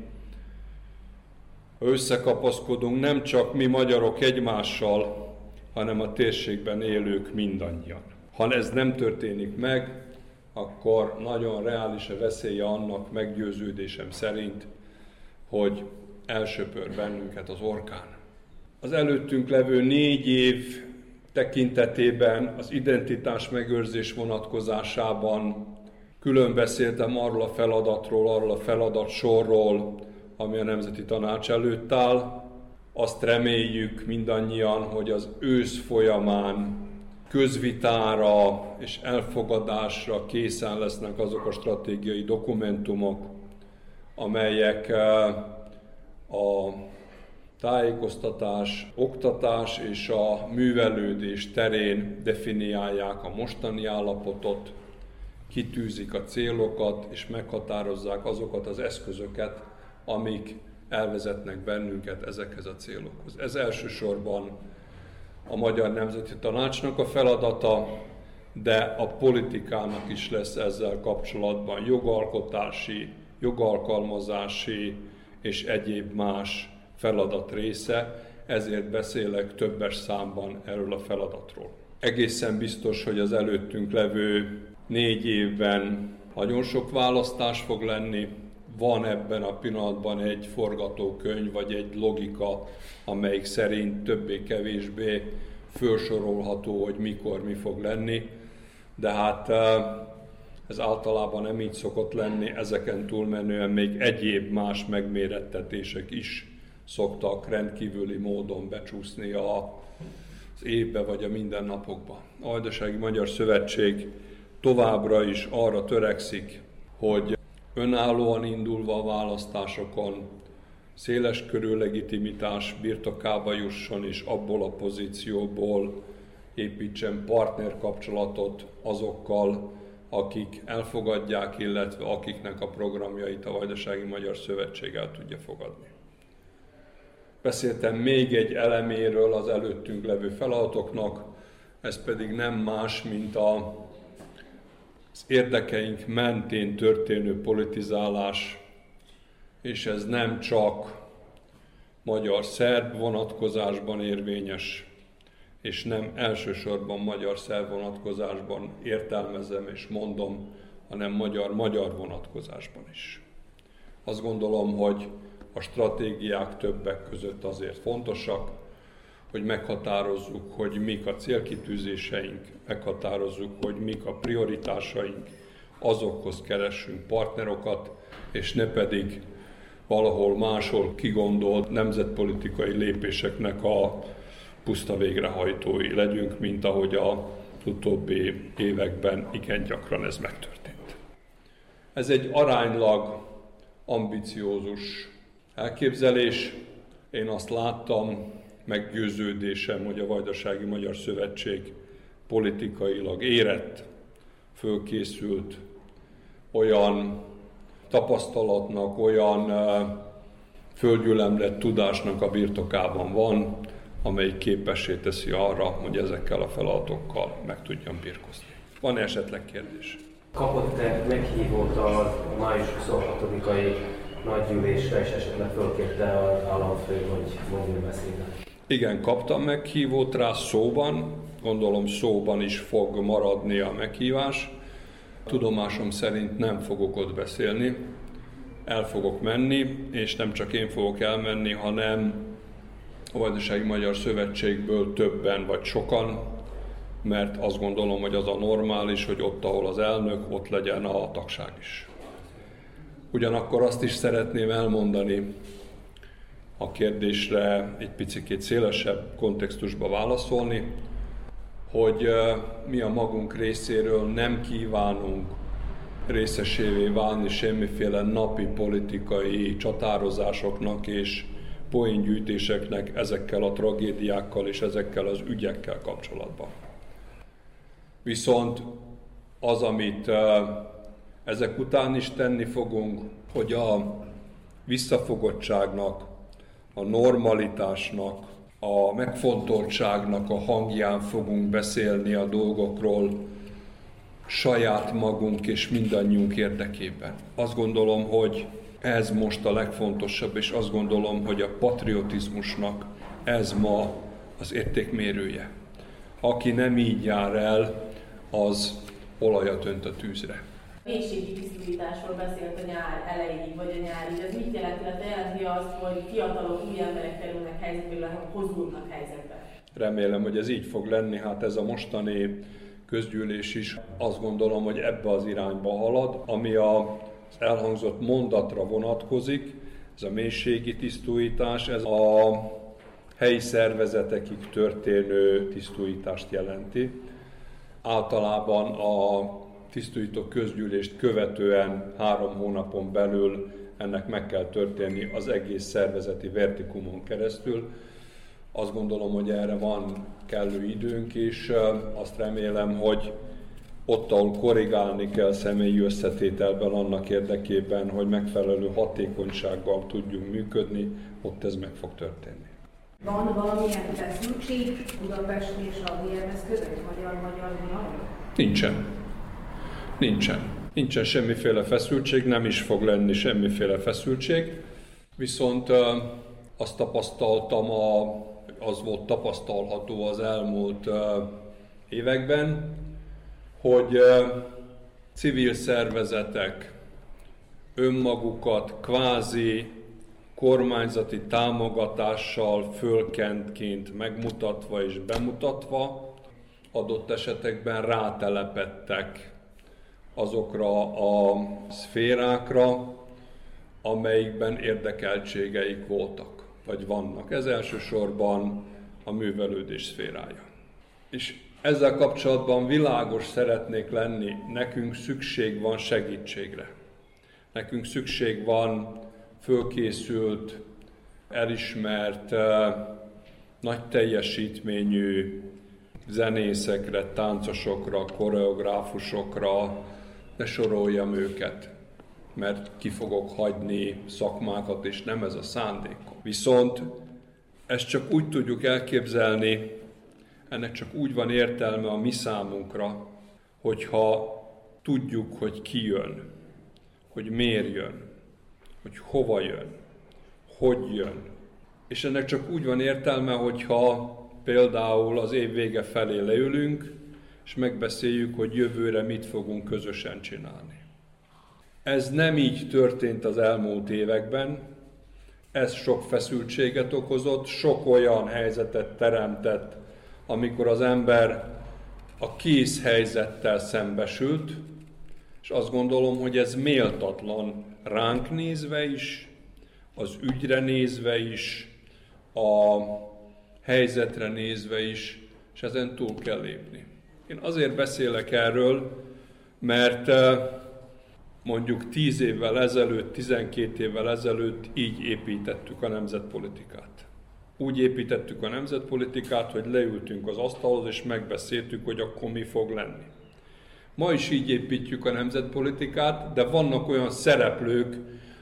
ha összekapaszkodunk nem csak mi magyarok egymással, hanem a térségben élők mindannyian. Ha ez nem történik meg, akkor nagyon reális a veszélye annak meggyőződésem szerint, hogy elsöpör bennünket az orkán. Az előttünk levő négy év tekintetében, az identitás megőrzés vonatkozásában külön beszéltem arról a feladatról, arról a feladatsorról, ami a Nemzeti Tanács előtt áll. Azt reméljük mindannyian, hogy az ősz folyamán közvitára és elfogadásra készen lesznek azok a stratégiai dokumentumok, amelyek eh, a tájékoztatás, oktatás és a művelődés terén definiálják a mostani állapotot, kitűzik a célokat és meghatározzák azokat az eszközöket, amik elvezetnek bennünket ezekhez a célokhoz. Ez elsősorban a Magyar Nemzeti Tanácsnak a feladata, de a politikának is lesz ezzel kapcsolatban jogalkotási, jogalkalmazási és egyéb más feladat része, ezért beszélek többes számban erről a feladatról. Egészen biztos, hogy az előttünk levő négy évben nagyon sok választás fog lenni, van ebben a pillanatban egy forgatókönyv, vagy egy logika, amelyik szerint többé-kevésbé felsorolható, hogy mikor mi fog lenni, de hát eh, ez általában nem így szokott lenni, ezeken túlmenően még egyéb más megmérettetések is szoktak rendkívüli módon becsúszni a, az évbe vagy a mindennapokba. A Vajdasági Magyar Szövetség továbbra is arra törekszik, hogy önállóan indulva a választásokon széles körű legitimitás birtokába jusson, és abból a pozícióból építsen partnerkapcsolatot azokkal, akik elfogadják, illetve akiknek a programjait a Vajdasági Magyar Szövetség el tudja fogadni. Beszéltem még egy eleméről az előttünk levő feladatoknak, ez pedig nem más, mint a, az érdekeink mentén történő politizálás és ez nem csak magyar-szerb vonatkozásban érvényes, és nem elsősorban magyar-szerb vonatkozásban értelmezem és mondom, hanem magyar-magyar vonatkozásban is. Azt gondolom, hogy a stratégiák többek között azért fontosak, hogy meghatározzuk, hogy mik a célkitűzéseink, meghatározzuk, hogy mik a prioritásaink, azokhoz keressünk partnerokat, és ne pedig valahol máshol kigondolt nemzetpolitikai lépéseknek a puszta végrehajtói legyünk, mint ahogy a utóbbi években igen gyakran ez megtörtént. Ez egy aránylag ambiciózus elképzelés. Én azt láttam, meggyőződésem, hogy a Vajdasági Magyar Szövetség politikailag érett, fölkészült, olyan tapasztalatnak, olyan földgyűlemlett tudásnak a birtokában van, amelyik képessé teszi arra, hogy ezekkel a feladatokkal meg tudjam birkozni. Van esetleg kérdés? Kapott-e meghívót a május 26-ai nagygyűlésre, és esetleg fölkérte az államfő, hogy mondjon beszédet? Igen, kaptam meghívót rá szóban, gondolom szóban is fog maradni a meghívás. Tudomásom szerint nem fogok ott beszélni, el fogok menni, és nem csak én fogok elmenni, hanem a Vajdasági Magyar Szövetségből többen vagy sokan, mert azt gondolom, hogy az a normális, hogy ott, ahol az elnök, ott legyen a tagság is. Ugyanakkor azt is szeretném elmondani a kérdésre egy picit szélesebb kontextusba válaszolni, hogy mi a magunk részéről nem kívánunk részesévé válni semmiféle napi politikai csatározásoknak és poéngyűjtéseknek ezekkel a tragédiákkal és ezekkel az ügyekkel kapcsolatban. Viszont az, amit ezek után is tenni fogunk, hogy a visszafogottságnak, a normalitásnak, a megfontoltságnak a hangján fogunk beszélni a dolgokról saját magunk és mindannyiunk érdekében. Azt gondolom, hogy ez most a legfontosabb, és azt gondolom, hogy a patriotizmusnak ez ma az értékmérője. Aki nem így jár el, az olajat önt a tűzre mélységi tisztításról beszélt a nyár elejéig, vagy a nyárig. Ez mit jelent, illetve jelenti azt, hogy fiatalok, új emberek kerülnek helyzetbe, illetve hozulnak helyzetbe? Remélem, hogy ez így fog lenni. Hát ez a mostani közgyűlés is azt gondolom, hogy ebbe az irányba halad, ami a elhangzott mondatra vonatkozik, ez a mélységi tisztújítás, ez a helyi szervezetekig történő tisztújítást jelenti. Általában a tisztújító közgyűlést követően három hónapon belül ennek meg kell történni az egész szervezeti vertikumon keresztül. Azt gondolom, hogy erre van kellő időnk, és azt remélem, hogy ott, ahol korrigálni kell személyi összetételben annak érdekében, hogy megfelelő hatékonysággal tudjunk működni, ott ez meg fog történni. Van valamilyen feszültség Budapest és a BMS között, magyar-magyar vonal? Nincsen. Nincsen. Nincsen semmiféle feszültség, nem is fog lenni semmiféle feszültség. Viszont azt tapasztaltam, a, az volt tapasztalható az elmúlt években, hogy civil szervezetek önmagukat kvázi kormányzati támogatással fölkentként megmutatva és bemutatva adott esetekben rátelepettek azokra a szférákra, amelyikben érdekeltségeik voltak, vagy vannak. Ez elsősorban a művelődés szférája. És ezzel kapcsolatban világos szeretnék lenni, nekünk szükség van segítségre. Nekünk szükség van fölkészült, elismert, nagy teljesítményű zenészekre, táncosokra, koreográfusokra, ne soroljam őket, mert ki fogok hagyni szakmákat, és nem ez a szándék. Viszont ezt csak úgy tudjuk elképzelni, ennek csak úgy van értelme a mi számunkra, hogyha tudjuk, hogy ki jön, hogy miért jön, hogy hova jön, hogy jön. És ennek csak úgy van értelme, hogyha például az év vége felé leülünk, és megbeszéljük, hogy jövőre mit fogunk közösen csinálni. Ez nem így történt az elmúlt években, ez sok feszültséget okozott, sok olyan helyzetet teremtett, amikor az ember a kész helyzettel szembesült, és azt gondolom, hogy ez méltatlan ránk nézve is, az ügyre nézve is, a helyzetre nézve is, és ezen túl kell lépni. Én azért beszélek erről, mert mondjuk 10 évvel ezelőtt, 12 évvel ezelőtt így építettük a nemzetpolitikát. Úgy építettük a nemzetpolitikát, hogy leültünk az asztalhoz, és megbeszéltük, hogy akkor mi fog lenni. Ma is így építjük a nemzetpolitikát, de vannak olyan szereplők,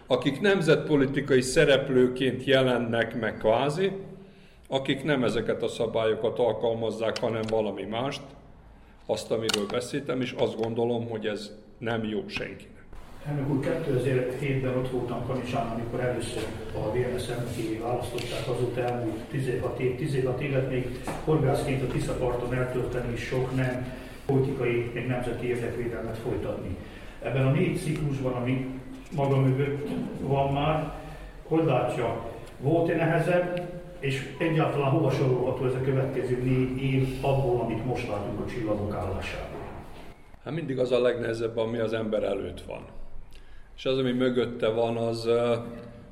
akik nemzetpolitikai szereplőként jelennek meg kvázi, akik nem ezeket a szabályokat alkalmazzák, hanem valami mást, azt, amiről beszéltem, és azt gondolom, hogy ez nem jó senkinek. Elnök úr, 2007-ben ott voltam Kanicsán, amikor először a VMS elnökévé választották, azóta elmúlt 16 év, 16 évet még horgászként a Tiszaparton eltölteni és sok nem politikai, még nemzeti érdekvédelmet folytatni. Ebben a négy ciklusban, ami maga mögött van már, hogy látja, volt-e nehezebb, és egyáltalán hova sorolható ez a következő négy év abból, amit most látunk a csillagok állásából? Hát mindig az a legnehezebb, ami az ember előtt van. És az, ami mögötte van, az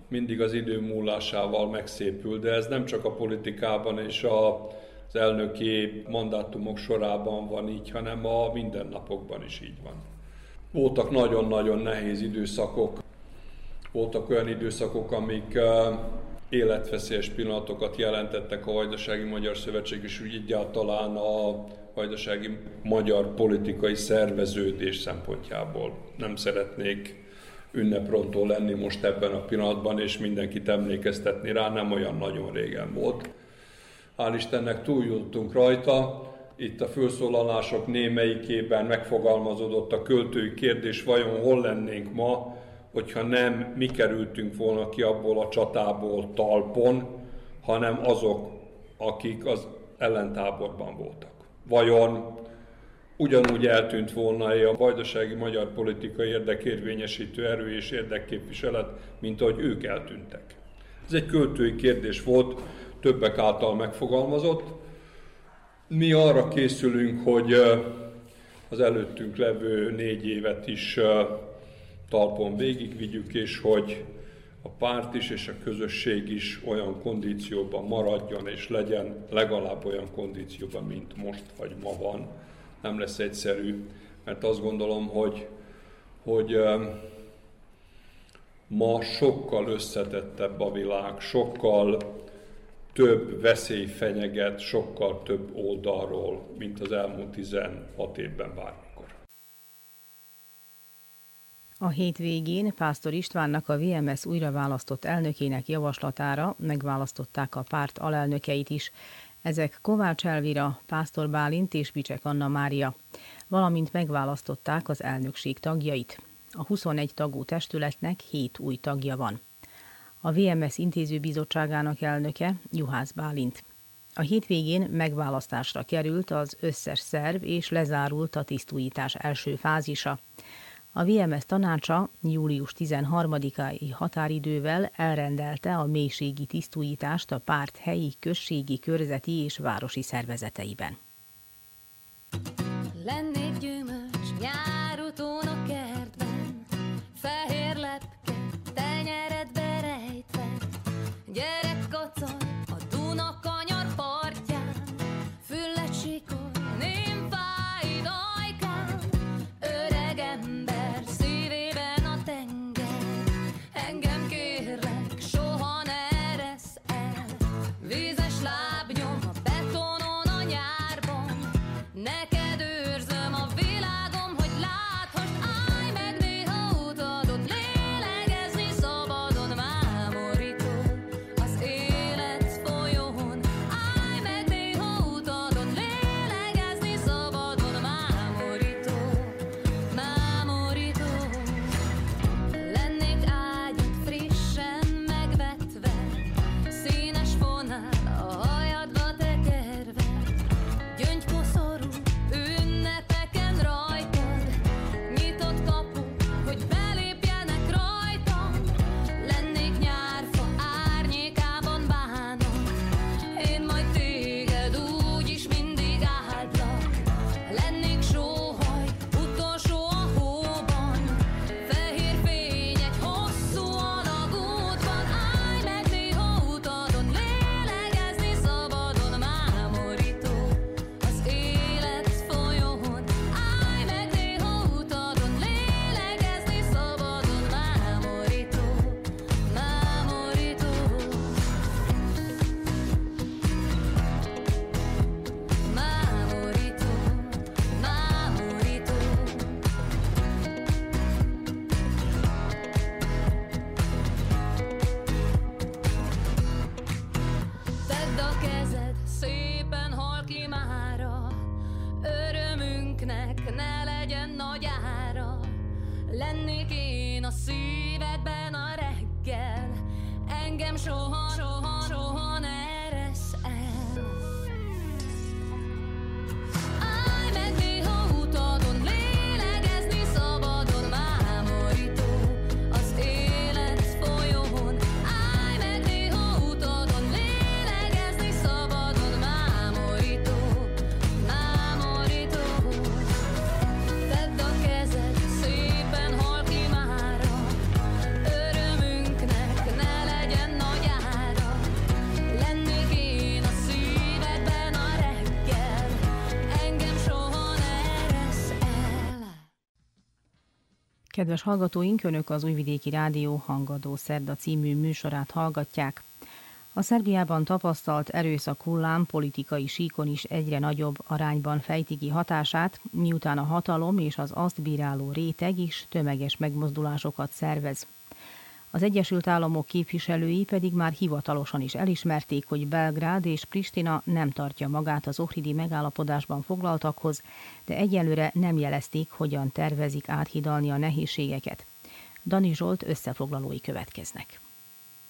mindig az idő múlásával megszépül, de ez nem csak a politikában és a, az elnöki mandátumok sorában van így, hanem a mindennapokban is így van. Voltak nagyon-nagyon nehéz időszakok, voltak olyan időszakok, amik életveszélyes pillanatokat jelentettek a Vajdasági Magyar Szövetség, és úgy egyáltalán a vajdasági magyar politikai szerveződés szempontjából. Nem szeretnék ünneprontó lenni most ebben a pillanatban, és mindenkit emlékeztetni rá, nem olyan nagyon régen volt. Hál' Istennek túljutottunk rajta, itt a felszólalások némelyikében megfogalmazódott a költői kérdés, vajon hol lennénk ma, hogyha nem mi kerültünk volna ki abból a csatából talpon, hanem azok, akik az ellentáborban voltak. Vajon ugyanúgy eltűnt volna a vajdasági magyar politikai érdekérvényesítő erő és érdekképviselet, mint ahogy ők eltűntek. Ez egy költői kérdés volt, többek által megfogalmazott. Mi arra készülünk, hogy az előttünk levő négy évet is talpon végigvigyük, és hogy a párt is és a közösség is olyan kondícióban maradjon, és legyen legalább olyan kondícióban, mint most vagy ma van. Nem lesz egyszerű, mert azt gondolom, hogy, hogy ma sokkal összetettebb a világ, sokkal több veszély fenyeget, sokkal több oldalról, mint az elmúlt 16 évben bármi. A hétvégén Pásztor Istvánnak a VMS újra választott elnökének javaslatára megválasztották a párt alelnökeit is. Ezek Kovács Elvira, Pásztor Bálint és Bicsek Anna Mária, valamint megválasztották az elnökség tagjait. A 21 tagú testületnek 7 új tagja van. A VMS intézőbizottságának elnöke Juhász Bálint. A hétvégén megválasztásra került az összes szerv és lezárult a tisztújítás első fázisa. A VMS tanácsa július 13-ai határidővel elrendelte a mélységi tisztújítást a párt helyi, községi, körzeti és városi szervezeteiben. Lennék gyümölcs nyárutón a kertben, fehér lepke, tenyeredbe rejtve, gyerek Kedves hallgatóink, Önök az Újvidéki Rádió Hangadó Szerda című műsorát hallgatják. A Szerbiában tapasztalt erőszak hullám politikai síkon is egyre nagyobb arányban fejti ki hatását, miután a hatalom és az azt bíráló réteg is tömeges megmozdulásokat szervez. Az Egyesült Államok képviselői pedig már hivatalosan is elismerték, hogy Belgrád és Pristina nem tartja magát az ohridi megállapodásban foglaltakhoz, de egyelőre nem jelezték, hogyan tervezik áthidalni a nehézségeket. Dani Zsolt összefoglalói következnek.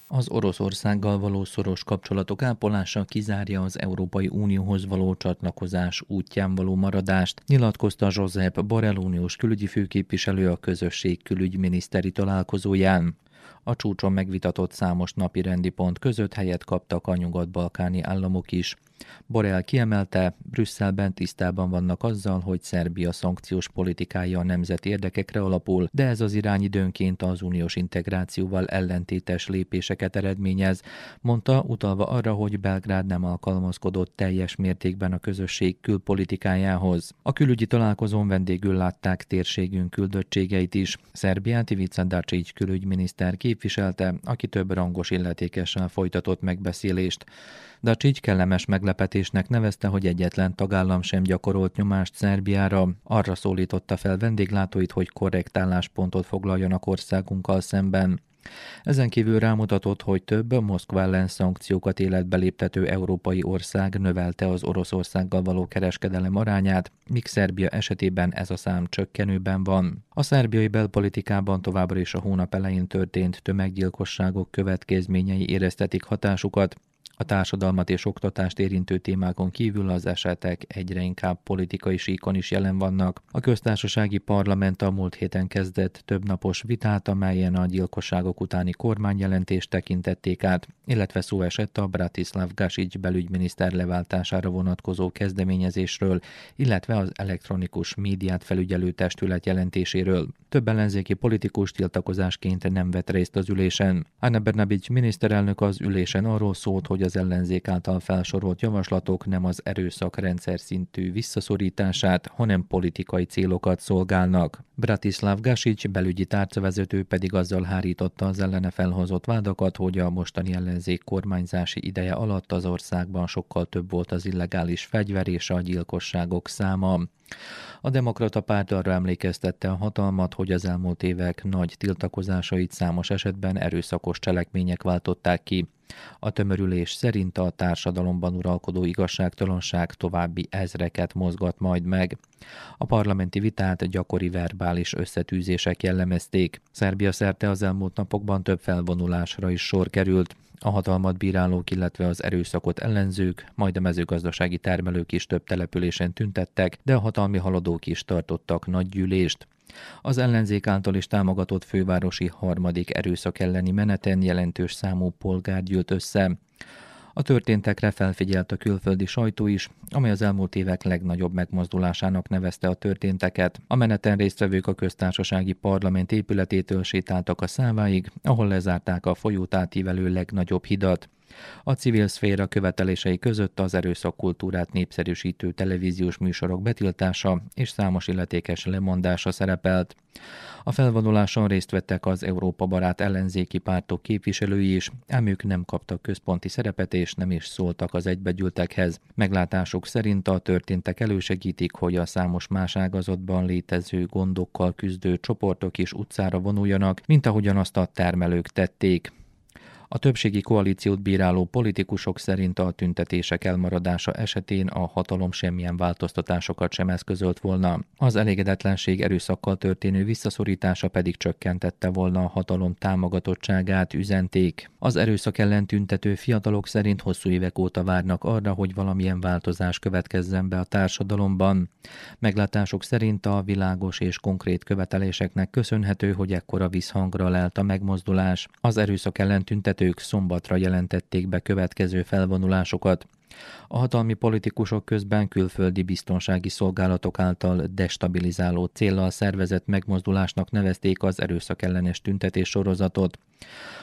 Az Oroszországgal való szoros kapcsolatok ápolása kizárja az Európai Unióhoz való csatlakozás útján való maradást, nyilatkozta Josep Borrell uniós külügyi főképviselő a közösség külügyminiszteri találkozóján. A csúcson megvitatott számos napi rendi pont között helyet kaptak a nyugat-balkáni államok is. Borrell kiemelte, Brüsszelben tisztában vannak azzal, hogy Szerbia szankciós politikája a nemzeti érdekekre alapul, de ez az irány időnként az uniós integrációval ellentétes lépéseket eredményez, mondta, utalva arra, hogy Belgrád nem alkalmazkodott teljes mértékben a közösség külpolitikájához. A külügyi találkozón vendégül látták térségünk küldöttségeit is. Szerbiát Ivica Dacic külügyminiszter képviselte, aki több rangos illetékessel folytatott megbeszélést. Dacic kellemes meglepetésnek nevezte, hogy egyetlen tagállam sem gyakorolt nyomást Szerbiára. Arra szólította fel vendéglátóit, hogy korrekt álláspontot foglaljanak országunkkal szemben. Ezen kívül rámutatott, hogy több Moszkva ellen szankciókat életbe léptető európai ország növelte az Oroszországgal való kereskedelem arányát, míg Szerbia esetében ez a szám csökkenőben van. A szerbiai belpolitikában továbbra is a hónap elején történt tömeggyilkosságok következményei éreztetik hatásukat, a társadalmat és oktatást érintő témákon kívül az esetek egyre inkább politikai síkon is jelen vannak. A köztársasági parlament a múlt héten kezdett több napos vitát, amelyen a gyilkosságok utáni kormányjelentést tekintették át, illetve szó esett a Bratislav Gasic belügyminiszter leváltására vonatkozó kezdeményezésről, illetve az elektronikus médiát felügyelő testület jelentéséről. Több ellenzéki politikus tiltakozásként nem vett részt az ülésen. Anna Bernabic miniszterelnök az ülésen arról szólt, hogy az ellenzék által felsorolt javaslatok nem az erőszak rendszer szintű visszaszorítását, hanem politikai célokat szolgálnak. Bratislav Gasic belügyi tárcavezető pedig azzal hárította az ellene felhozott vádakat, hogy a mostani ellenzék kormányzási ideje alatt az országban sokkal több volt az illegális fegyver és a gyilkosságok száma. A demokrata párt arra emlékeztette a hatalmat, hogy az elmúlt évek nagy tiltakozásait számos esetben erőszakos cselekmények váltották ki. A tömörülés szerint a társadalomban uralkodó igazságtalanság további ezreket mozgat majd meg. A parlamenti vitát gyakori verbális összetűzések jellemezték. Szerbia szerte az elmúlt napokban több felvonulásra is sor került. A hatalmat bírálók, illetve az erőszakot ellenzők, majd a mezőgazdasági termelők is több településen tüntettek, de a hatalmi haladók is tartottak nagy gyűlést. Az ellenzék által is támogatott fővárosi harmadik erőszak elleni meneten jelentős számú polgár gyűlt össze. A történtekre felfigyelt a külföldi sajtó is, amely az elmúlt évek legnagyobb megmozdulásának nevezte a történteket. A meneten résztvevők a köztársasági parlament épületétől sétáltak a száváig, ahol lezárták a folyót átívelő legnagyobb hidat. A civil szféra követelései között az erőszakkultúrát népszerűsítő televíziós műsorok betiltása és számos illetékes lemondása szerepelt. A felvonuláson részt vettek az Európa barát ellenzéki pártok képviselői is, ám ők nem kaptak központi szerepet és nem is szóltak az egybegyűltekhez. Meglátásuk szerint a történtek elősegítik, hogy a számos más ágazatban létező gondokkal küzdő csoportok is utcára vonuljanak, mint ahogyan azt a termelők tették. A többségi koalíciót bíráló politikusok szerint a tüntetések elmaradása esetén a hatalom semmilyen változtatásokat sem eszközölt volna. Az elégedetlenség erőszakkal történő visszaszorítása pedig csökkentette volna a hatalom támogatottságát, üzenték. Az erőszak ellen tüntető fiatalok szerint hosszú évek óta várnak arra, hogy valamilyen változás következzen be a társadalomban. Meglátások szerint a világos és konkrét követeléseknek köszönhető, hogy ekkora visszhangra lelt a megmozdulás. Az erőszak ellen tüntetők szombatra jelentették be következő felvonulásokat. A hatalmi politikusok közben külföldi biztonsági szolgálatok által destabilizáló céllal szervezett megmozdulásnak nevezték az erőszakellenes tüntetés sorozatot.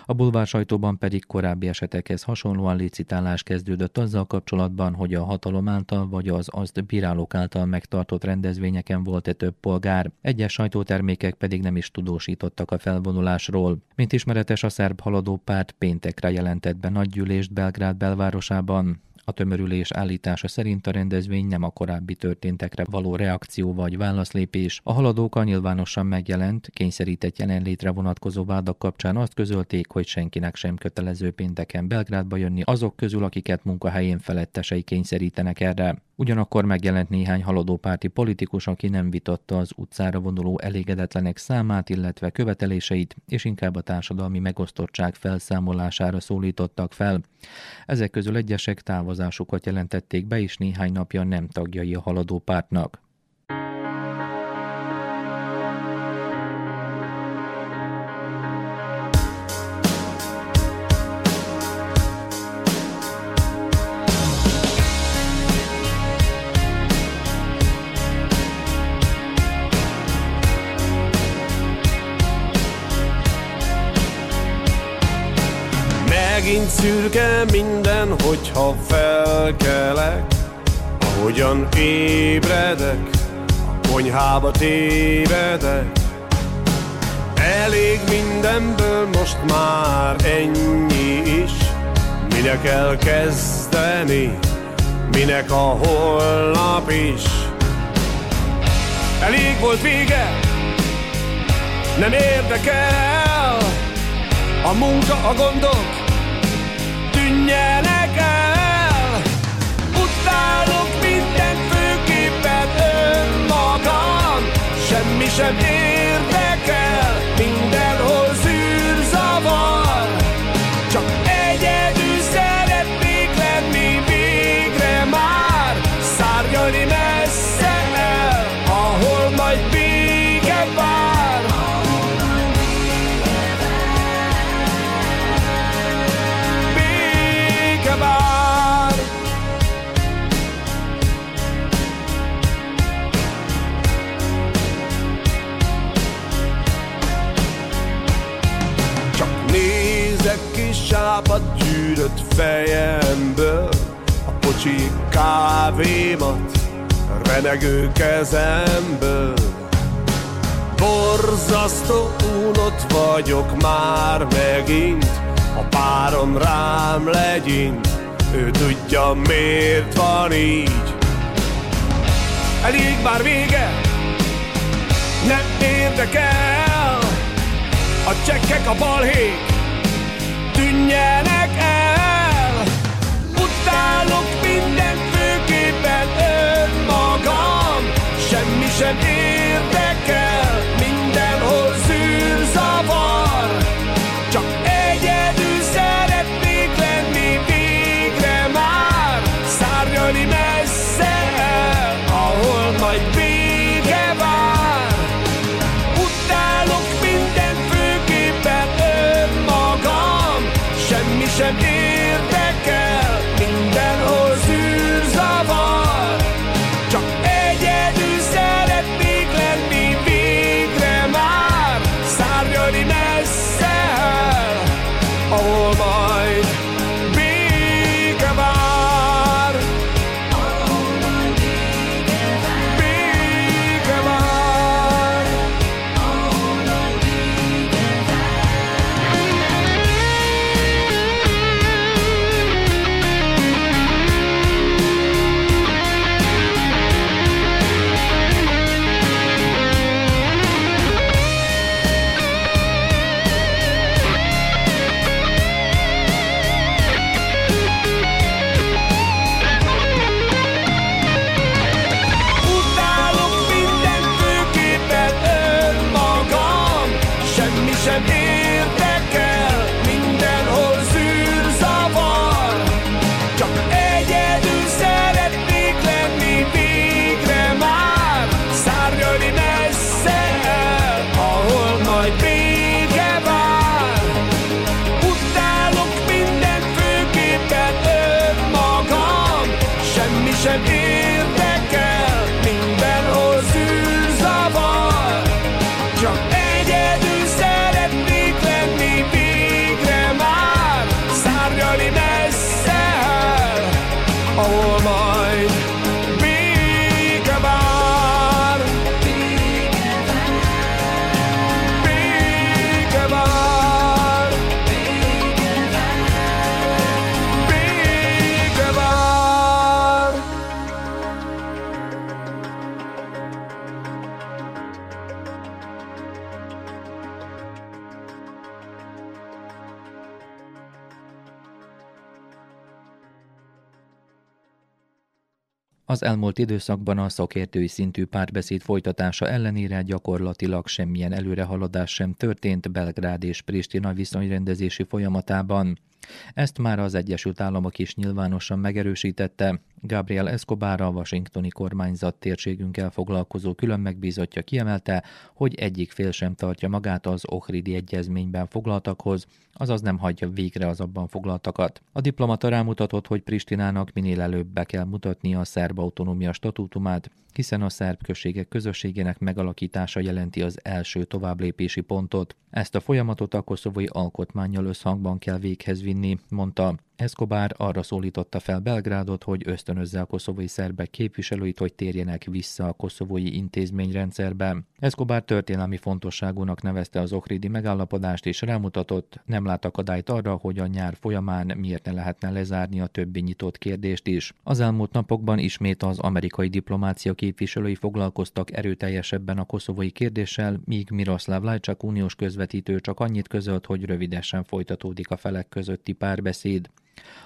A bulvár sajtóban pedig korábbi esetekhez hasonlóan licitálás kezdődött azzal kapcsolatban, hogy a hatalom által vagy az azt bírálók által megtartott rendezvényeken volt-e több polgár. Egyes sajtótermékek pedig nem is tudósítottak a felvonulásról. Mint ismeretes, a szerb haladó párt péntekre jelentett be nagygyűlést Belgrád belvárosában. A tömörülés állítása szerint a rendezvény nem a korábbi történtekre való reakció vagy válaszlépés. A haladókkal nyilvánosan megjelent, kényszerített jelenlétre vonatkozó vádak kapcsán azt közölték, hogy senkinek sem kötelező pénteken Belgrádba jönni azok közül, akiket munkahelyén felettesei kényszerítenek erre. Ugyanakkor megjelent néhány haladó párti politikus, aki nem vitatta az utcára vonuló elégedetlenek számát, illetve követeléseit, és inkább a társadalmi megosztottság felszámolására szólítottak fel. Ezek közül egyesek távozásukat jelentették be, és néhány napja nem tagjai a haladó szürke minden, hogyha felkelek? Ahogyan ébredek, a konyhába tévedek. Elég mindenből most már ennyi is. Minek elkezdeni, minek a holnap is? Elég volt vége, nem érdekel? A munka, a gondok, tűnjenek el. Utálok minden főképpen önmagam. Semmi sem érdekel sápat gyűrött fejemből. A pocsi kávémat renegő kezemből. Borzasztó unott vagyok már megint A párom rám legyint Ő tudja miért van így. Elég már vége Nem érdekel A csekkek, a balhék Tűnjenek el. Utálok minden főképpen önmagam. Semmi sem érdekel elmúlt időszakban a szakértői szintű párbeszéd folytatása ellenére gyakorlatilag semmilyen előrehaladás sem történt Belgrád és Pristina viszonyrendezési folyamatában. Ezt már az Egyesült Államok is nyilvánosan megerősítette. Gabriel Escobar a washingtoni kormányzat térségünkkel foglalkozó külön megbízottja kiemelte, hogy egyik fél sem tartja magát az Ohridi egyezményben foglaltakhoz, azaz nem hagyja végre az abban foglaltakat. A diplomata rámutatott, hogy Pristinának minél előbb be kell mutatni a szerb autonómia statútumát, hiszen a szerb községek közösségének megalakítása jelenti az első továbblépési pontot. Ezt a folyamatot a koszovói alkotmányjal összhangban kell véghez vinni, mondta. Escobar arra szólította fel Belgrádot, hogy ösztönözze a koszovói szerbek képviselőit, hogy térjenek vissza a koszovói intézményrendszerbe. Escobar történelmi fontosságúnak nevezte az okridi megállapodást, és rámutatott, nem lát akadályt arra, hogy a nyár folyamán miért ne lehetne lezárni a többi nyitott kérdést is. Az elmúlt napokban ismét az amerikai diplomácia képviselői foglalkoztak erőteljesebben a koszovói kérdéssel, míg Miroslav Lajcsak uniós közvetítő csak annyit közölt, hogy rövidesen folytatódik a felek közötti párbeszéd.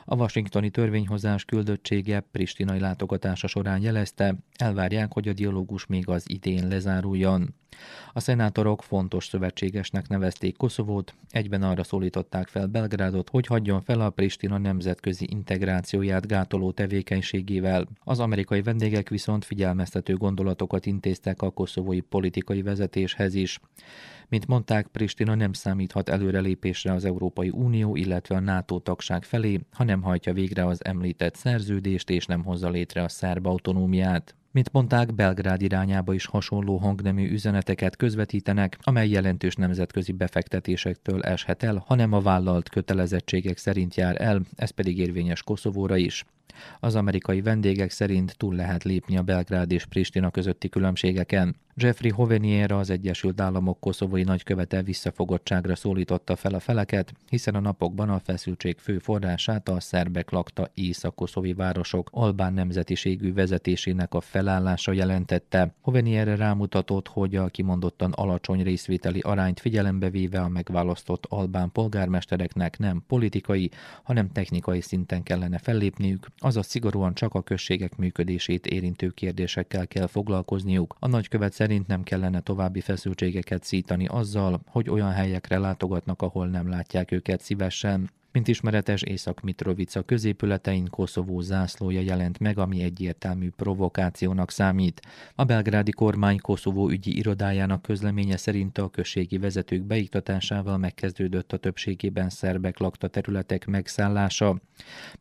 A washingtoni törvényhozás küldöttsége pristinai látogatása során jelezte, elvárják, hogy a dialógus még az idén lezáruljon. A szenátorok fontos szövetségesnek nevezték Koszovót, egyben arra szólították fel Belgrádot, hogy hagyjon fel a Pristina nemzetközi integrációját gátoló tevékenységével. Az amerikai vendégek viszont figyelmeztető gondolatokat intéztek a koszovói politikai vezetéshez is. Mint mondták, Pristina nem számíthat előrelépésre az Európai Unió, illetve a NATO tagság felé, ha nem hajtja végre az említett szerződést és nem hozza létre a szerb autonómiát. Mint mondták, Belgrád irányába is hasonló hangnemű üzeneteket közvetítenek, amely jelentős nemzetközi befektetésektől eshet el, hanem a vállalt kötelezettségek szerint jár el, ez pedig érvényes Koszovóra is. Az amerikai vendégek szerint túl lehet lépni a Belgrád és Pristina közötti különbségeken. Jeffrey Hovenier az Egyesült Államok koszovói nagykövete visszafogottságra szólította fel a feleket, hiszen a napokban a feszültség fő forrását a szerbek lakta észak-koszovi városok albán nemzetiségű vezetésének a felállása jelentette. Hovenier rámutatott, hogy a kimondottan alacsony részvételi arányt figyelembe véve a megválasztott albán polgármestereknek nem politikai, hanem technikai szinten kellene fellépniük, azaz szigorúan csak a községek működését érintő kérdésekkel kell foglalkozniuk. A nagykövet szerint nem kellene további feszültségeket szítani azzal, hogy olyan helyekre látogatnak, ahol nem látják őket szívesen. Mint ismeretes, Észak-Mitrovica középületein Koszovó zászlója jelent meg, ami egyértelmű provokációnak számít. A belgrádi kormány Koszovó ügyi irodájának közleménye szerint a községi vezetők beiktatásával megkezdődött a többségében szerbek lakta területek megszállása.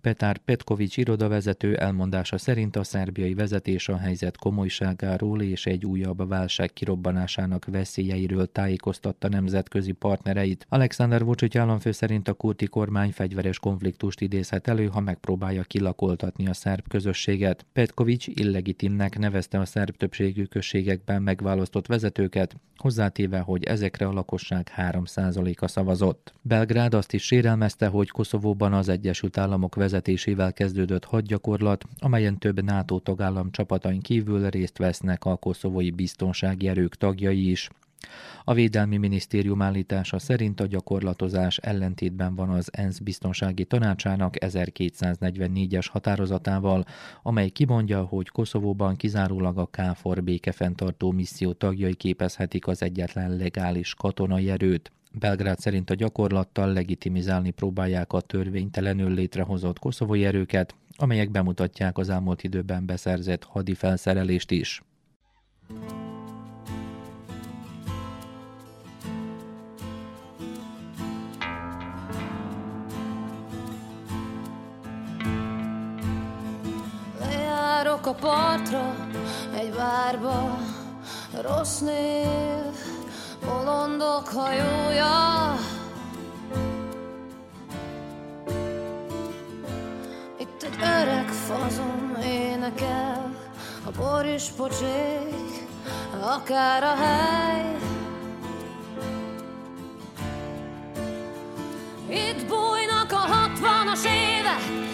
Petár Petkovics irodavezető elmondása szerint a szerbiai vezetés a helyzet komolyságáról és egy újabb válság kirobbanásának veszélyeiről tájékoztatta nemzetközi partnereit. Alexander Vucic államfő szerint a kurti kormány kormány fegyveres konfliktust idézhet elő, ha megpróbálja kilakoltatni a szerb közösséget. Petkovics illegitimnek nevezte a szerb többségű községekben megválasztott vezetőket, hozzátéve, hogy ezekre a lakosság 3%-a szavazott. Belgrád azt is sérelmezte, hogy Koszovóban az Egyesült Államok vezetésével kezdődött hadgyakorlat, amelyen több NATO tagállam csapatain kívül részt vesznek a koszovói biztonsági erők tagjai is. A Védelmi Minisztérium állítása szerint a gyakorlatozás ellentétben van az ENSZ biztonsági tanácsának 1244-es határozatával, amely kimondja, hogy Koszovóban kizárólag a KFOR békefenntartó misszió tagjai képezhetik az egyetlen legális katonai erőt. Belgrád szerint a gyakorlattal legitimizálni próbálják a törvénytelenül létrehozott koszovói erőket, amelyek bemutatják az elmúlt időben beszerzett hadifelszerelést is. Járok a partra, egy várba, rossz név, bolondok hajója. Itt egy öreg fazon énekel, a bor is pocsék, akár a hely. Itt bújnak a hatvanas évek,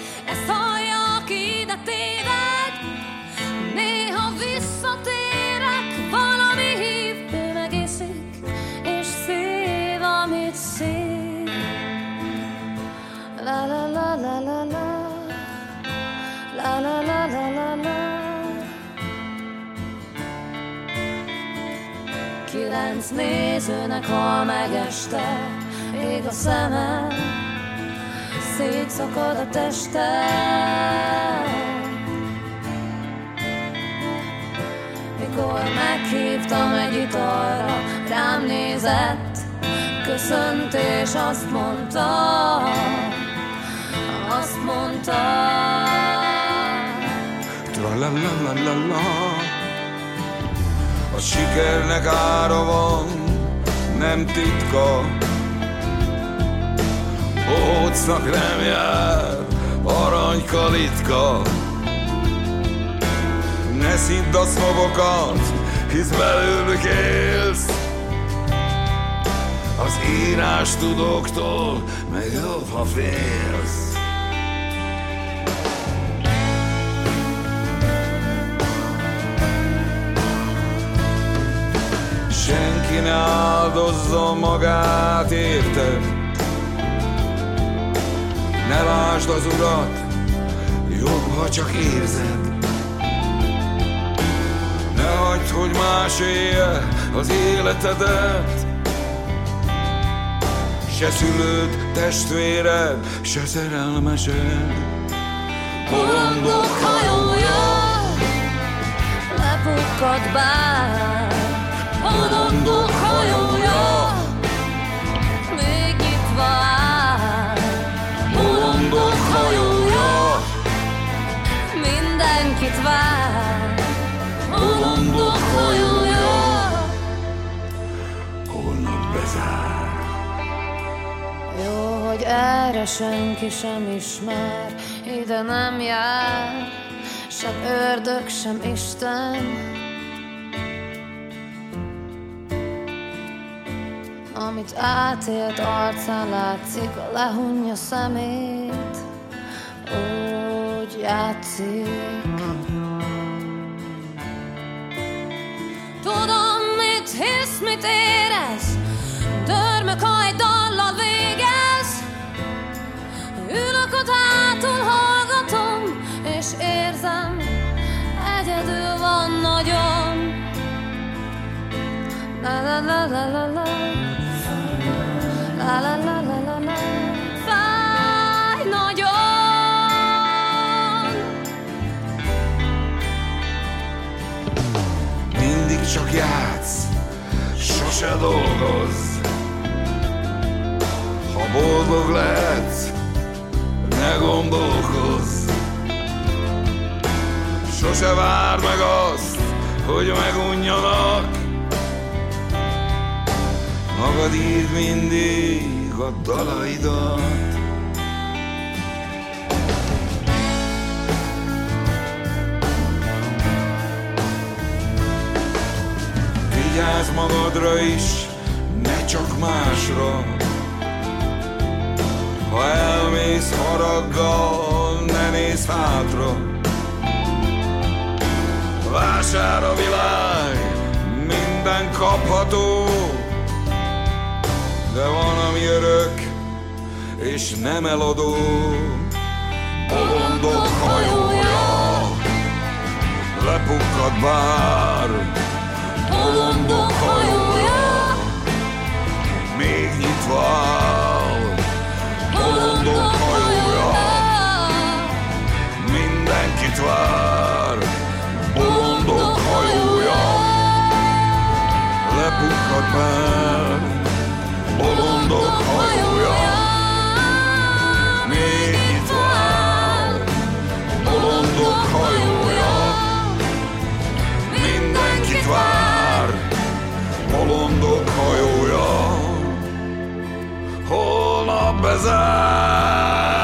la la la Kilenc nézőnek a meg este Ég a szemem Szétszakad a testem Mikor meghívtam egy italra Rám nézett Köszönt és azt mondta. Azt mondta. Tra-la-la-la-la-la A sikernek ára van, nem titka. Ócnak nem jár, aranykalitka Ne szidd a szobokat, hisz belőlük élsz. Az írás tudóktól, meg jobb, ha félsz Senki ne áldozza magát, érted? Ne lásd az urat, jobb, ha csak érzed. Ne hagyd, hogy más élje az életedet. Se szülőd, testvéred, se szerelmesed. Bolondok hajója lepukkad bár, bolondok hajója még nyitva áll. Bolondok hajója mindenkit vár, bolondok hajója. Holnap bezár. Jó, hogy erre senki sem ismer, ide nem jár, sem ördög, sem Isten. Amit átélt arcán látszik, lehunja szemét, úgy játszik. Tudom, mit hisz, mit érez, egy dallal végez. Ülök ott hátul, hallgatom És érzem Egyedül van nagyon. La la la la la la Mindig csak játsz, sose dolgozz. Ha boldog lehetsz, ne gondolkozz. Sose várd meg azt, hogy megunjanak. Magad írd mindig a dalaidat. Vigyázz magadra is, ne csak másra. Ha elmész haraggal, ne nézz hátra. Vásár a világ, minden kapható, de van, ami örök, és nem eladó. Bolondok hajója, lepukkad bár, Bolondok hajója még nyitva áll. Bolondok hajója, mindenkit vár. Bolondok hajója, lepukkad már. Holnap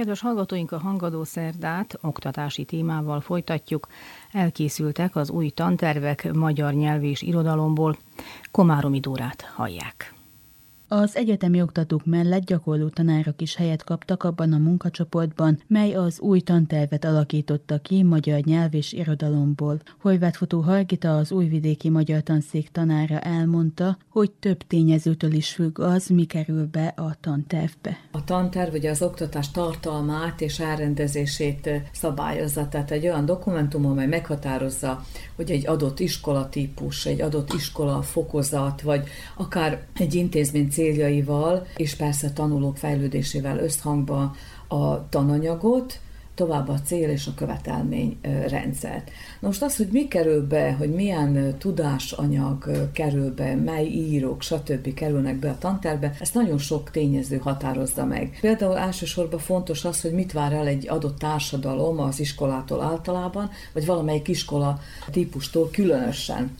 Kedves hallgatóink, a Hangadó Szerdát oktatási témával folytatjuk. Elkészültek az új tantervek magyar nyelv és irodalomból. Komáromi Dórát hallják. Az egyetemi oktatók mellett gyakorló tanárok is helyet kaptak abban a munkacsoportban, mely az új tantervet alakította ki magyar nyelv és irodalomból. Horváth Fotó Hargita, az újvidéki magyar tanszék tanára elmondta, hogy több tényezőtől is függ az, mi kerül be a tantervbe. A tanterv ugye az oktatás tartalmát és elrendezését szabályozza, tehát egy olyan dokumentum, amely meghatározza, hogy egy adott iskolatípus, egy adott iskola fokozat, vagy akár egy intézmény céljaival, és persze tanulók fejlődésével összhangba a tananyagot, tovább a cél és a követelmény rendszert. Na most az, hogy mi kerül be, hogy milyen tudásanyag kerül be, mely írók, stb. kerülnek be a tanterbe, ezt nagyon sok tényező határozza meg. Például elsősorban fontos az, hogy mit vár el egy adott társadalom az iskolától általában, vagy valamelyik iskola típustól különösen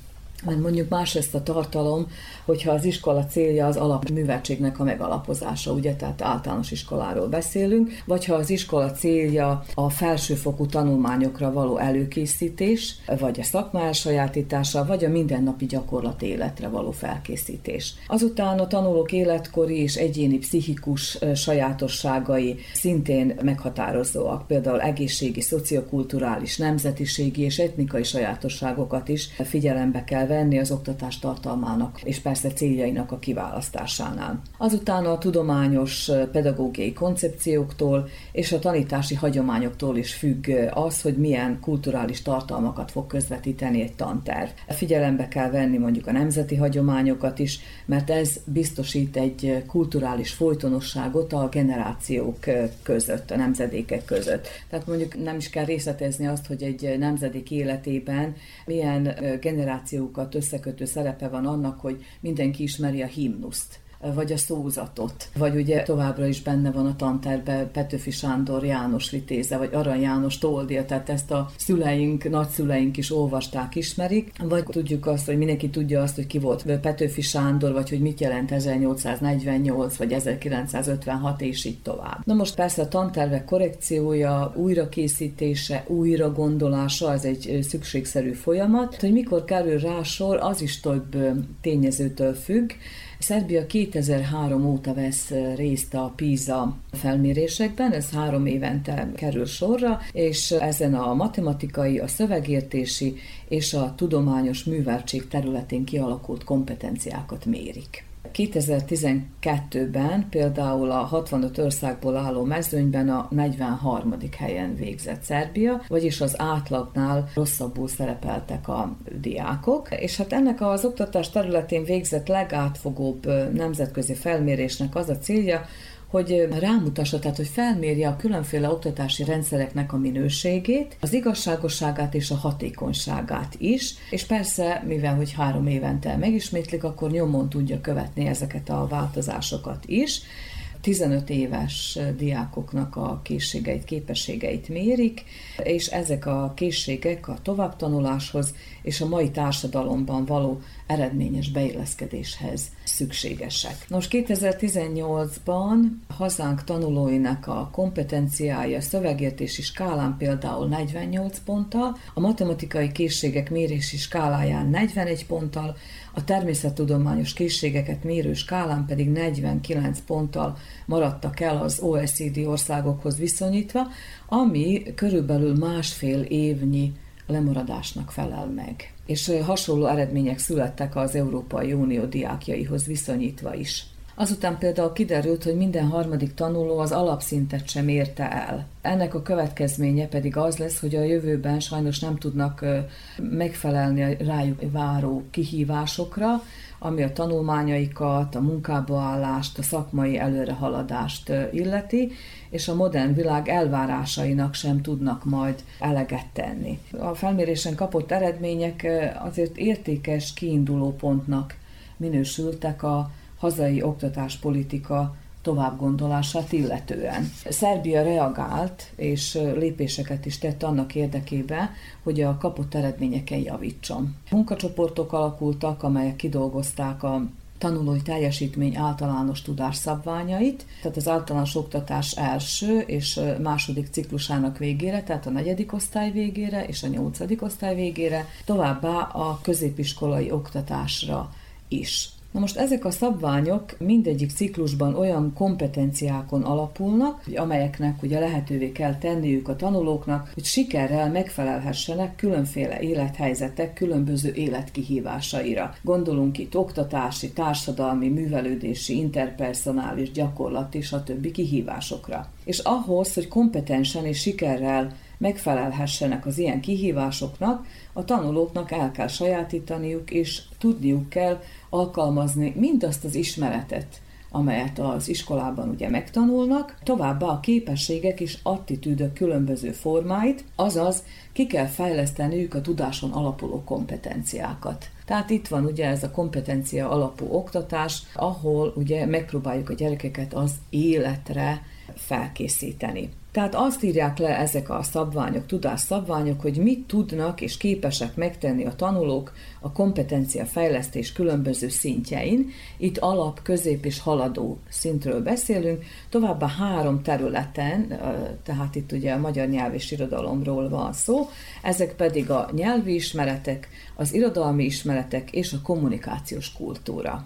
mert mondjuk más ezt a tartalom, hogyha az iskola célja az alapműveltségnek a megalapozása, ugye, tehát általános iskoláról beszélünk, vagy ha az iskola célja a felsőfokú tanulmányokra való előkészítés, vagy a szakma elsajátítása, vagy a mindennapi gyakorlat életre való felkészítés. Azután a tanulók életkori és egyéni pszichikus sajátosságai szintén meghatározóak, például egészségi, szociokulturális, nemzetiségi és etnikai sajátosságokat is figyelembe kell venni az oktatás tartalmának, és persze céljainak a kiválasztásánál. Azután a tudományos pedagógiai koncepcióktól és a tanítási hagyományoktól is függ az, hogy milyen kulturális tartalmakat fog közvetíteni egy tanterv. Figyelembe kell venni mondjuk a nemzeti hagyományokat is, mert ez biztosít egy kulturális folytonosságot a generációk között, a nemzedékek között. Tehát mondjuk nem is kell részletezni azt, hogy egy nemzedék életében milyen generációk sokat összekötő szerepe van annak, hogy mindenki ismeri a himnuszt vagy a szózatot, vagy ugye továbbra is benne van a tanterbe Petőfi Sándor János vitéze, vagy Arany János toldia, tehát ezt a szüleink, nagyszüleink is olvasták, ismerik, vagy tudjuk azt, hogy mindenki tudja azt, hogy ki volt Petőfi Sándor, vagy hogy mit jelent 1848, vagy 1956, és így tovább. Na most persze a tantervek korrekciója, újrakészítése, újra gondolása, az egy szükségszerű folyamat, hogy mikor kerül rá sor, az is több tényezőtől függ, Szerbia 2003 óta vesz részt a PISA felmérésekben, ez három évente kerül sorra, és ezen a matematikai, a szövegértési és a tudományos műveltség területén kialakult kompetenciákat mérik. 2012-ben például a 65 országból álló mezőnyben a 43. helyen végzett Szerbia, vagyis az átlagnál rosszabbul szerepeltek a diákok, és hát ennek az oktatás területén végzett legátfogóbb nemzetközi felmérésnek az a célja, hogy rámutassa, tehát hogy felmérje a különféle oktatási rendszereknek a minőségét, az igazságosságát és a hatékonyságát is, és persze, mivel hogy három évente megismétlik, akkor nyomon tudja követni ezeket a változásokat is. 15 éves diákoknak a készségeit, képességeit mérik, és ezek a készségek a továbbtanuláshoz és a mai társadalomban való eredményes beilleszkedéshez szükségesek. Nos, 2018-ban hazánk tanulóinak a kompetenciája szövegértési skálán például 48 ponttal, a matematikai készségek mérési skáláján 41 ponttal, a természettudományos készségeket mérő skálán pedig 49 ponttal maradtak el az OECD országokhoz viszonyítva, ami körülbelül másfél évnyi lemaradásnak felel meg. És hasonló eredmények születtek az Európai Unió diákjaihoz viszonyítva is. Azután például kiderült, hogy minden harmadik tanuló az alapszintet sem érte el. Ennek a következménye pedig az lesz, hogy a jövőben sajnos nem tudnak megfelelni a rájuk váró kihívásokra, ami a tanulmányaikat, a munkába állást, a szakmai előrehaladást illeti, és a modern világ elvárásainak sem tudnak majd eleget tenni. A felmérésen kapott eredmények azért értékes kiinduló pontnak minősültek a hazai oktatáspolitika továbbgondolását illetően. Szerbia reagált, és lépéseket is tett annak érdekében, hogy a kapott eredményeken javítson. Munkacsoportok alakultak, amelyek kidolgozták a tanulói teljesítmény általános tudás szabványait, tehát az általános oktatás első és második ciklusának végére, tehát a negyedik osztály végére és a nyolcadik osztály végére, továbbá a középiskolai oktatásra is. Na most ezek a szabványok mindegyik ciklusban olyan kompetenciákon alapulnak, amelyeknek ugye lehetővé kell tenniük a tanulóknak, hogy sikerrel megfelelhessenek különféle élethelyzetek különböző életkihívásaira. Gondolunk itt oktatási, társadalmi, művelődési, interpersonális, gyakorlati, stb. kihívásokra. És ahhoz, hogy kompetensen és sikerrel megfelelhessenek az ilyen kihívásoknak, a tanulóknak el kell sajátítaniuk, és tudniuk kell alkalmazni mindazt az ismeretet, amelyet az iskolában ugye megtanulnak, továbbá a képességek és attitűdök különböző formáit, azaz ki kell fejleszteniük a tudáson alapuló kompetenciákat. Tehát itt van ugye ez a kompetencia alapú oktatás, ahol ugye megpróbáljuk a gyerekeket az életre felkészíteni. Tehát azt írják le ezek a szabványok, tudásszabványok, hogy mit tudnak és képesek megtenni a tanulók a kompetencia fejlesztés különböző szintjein. Itt alap, közép és haladó szintről beszélünk, továbbá három területen, tehát itt ugye a magyar nyelv és irodalomról van szó, ezek pedig a nyelvi ismeretek, az irodalmi ismeretek és a kommunikációs kultúra.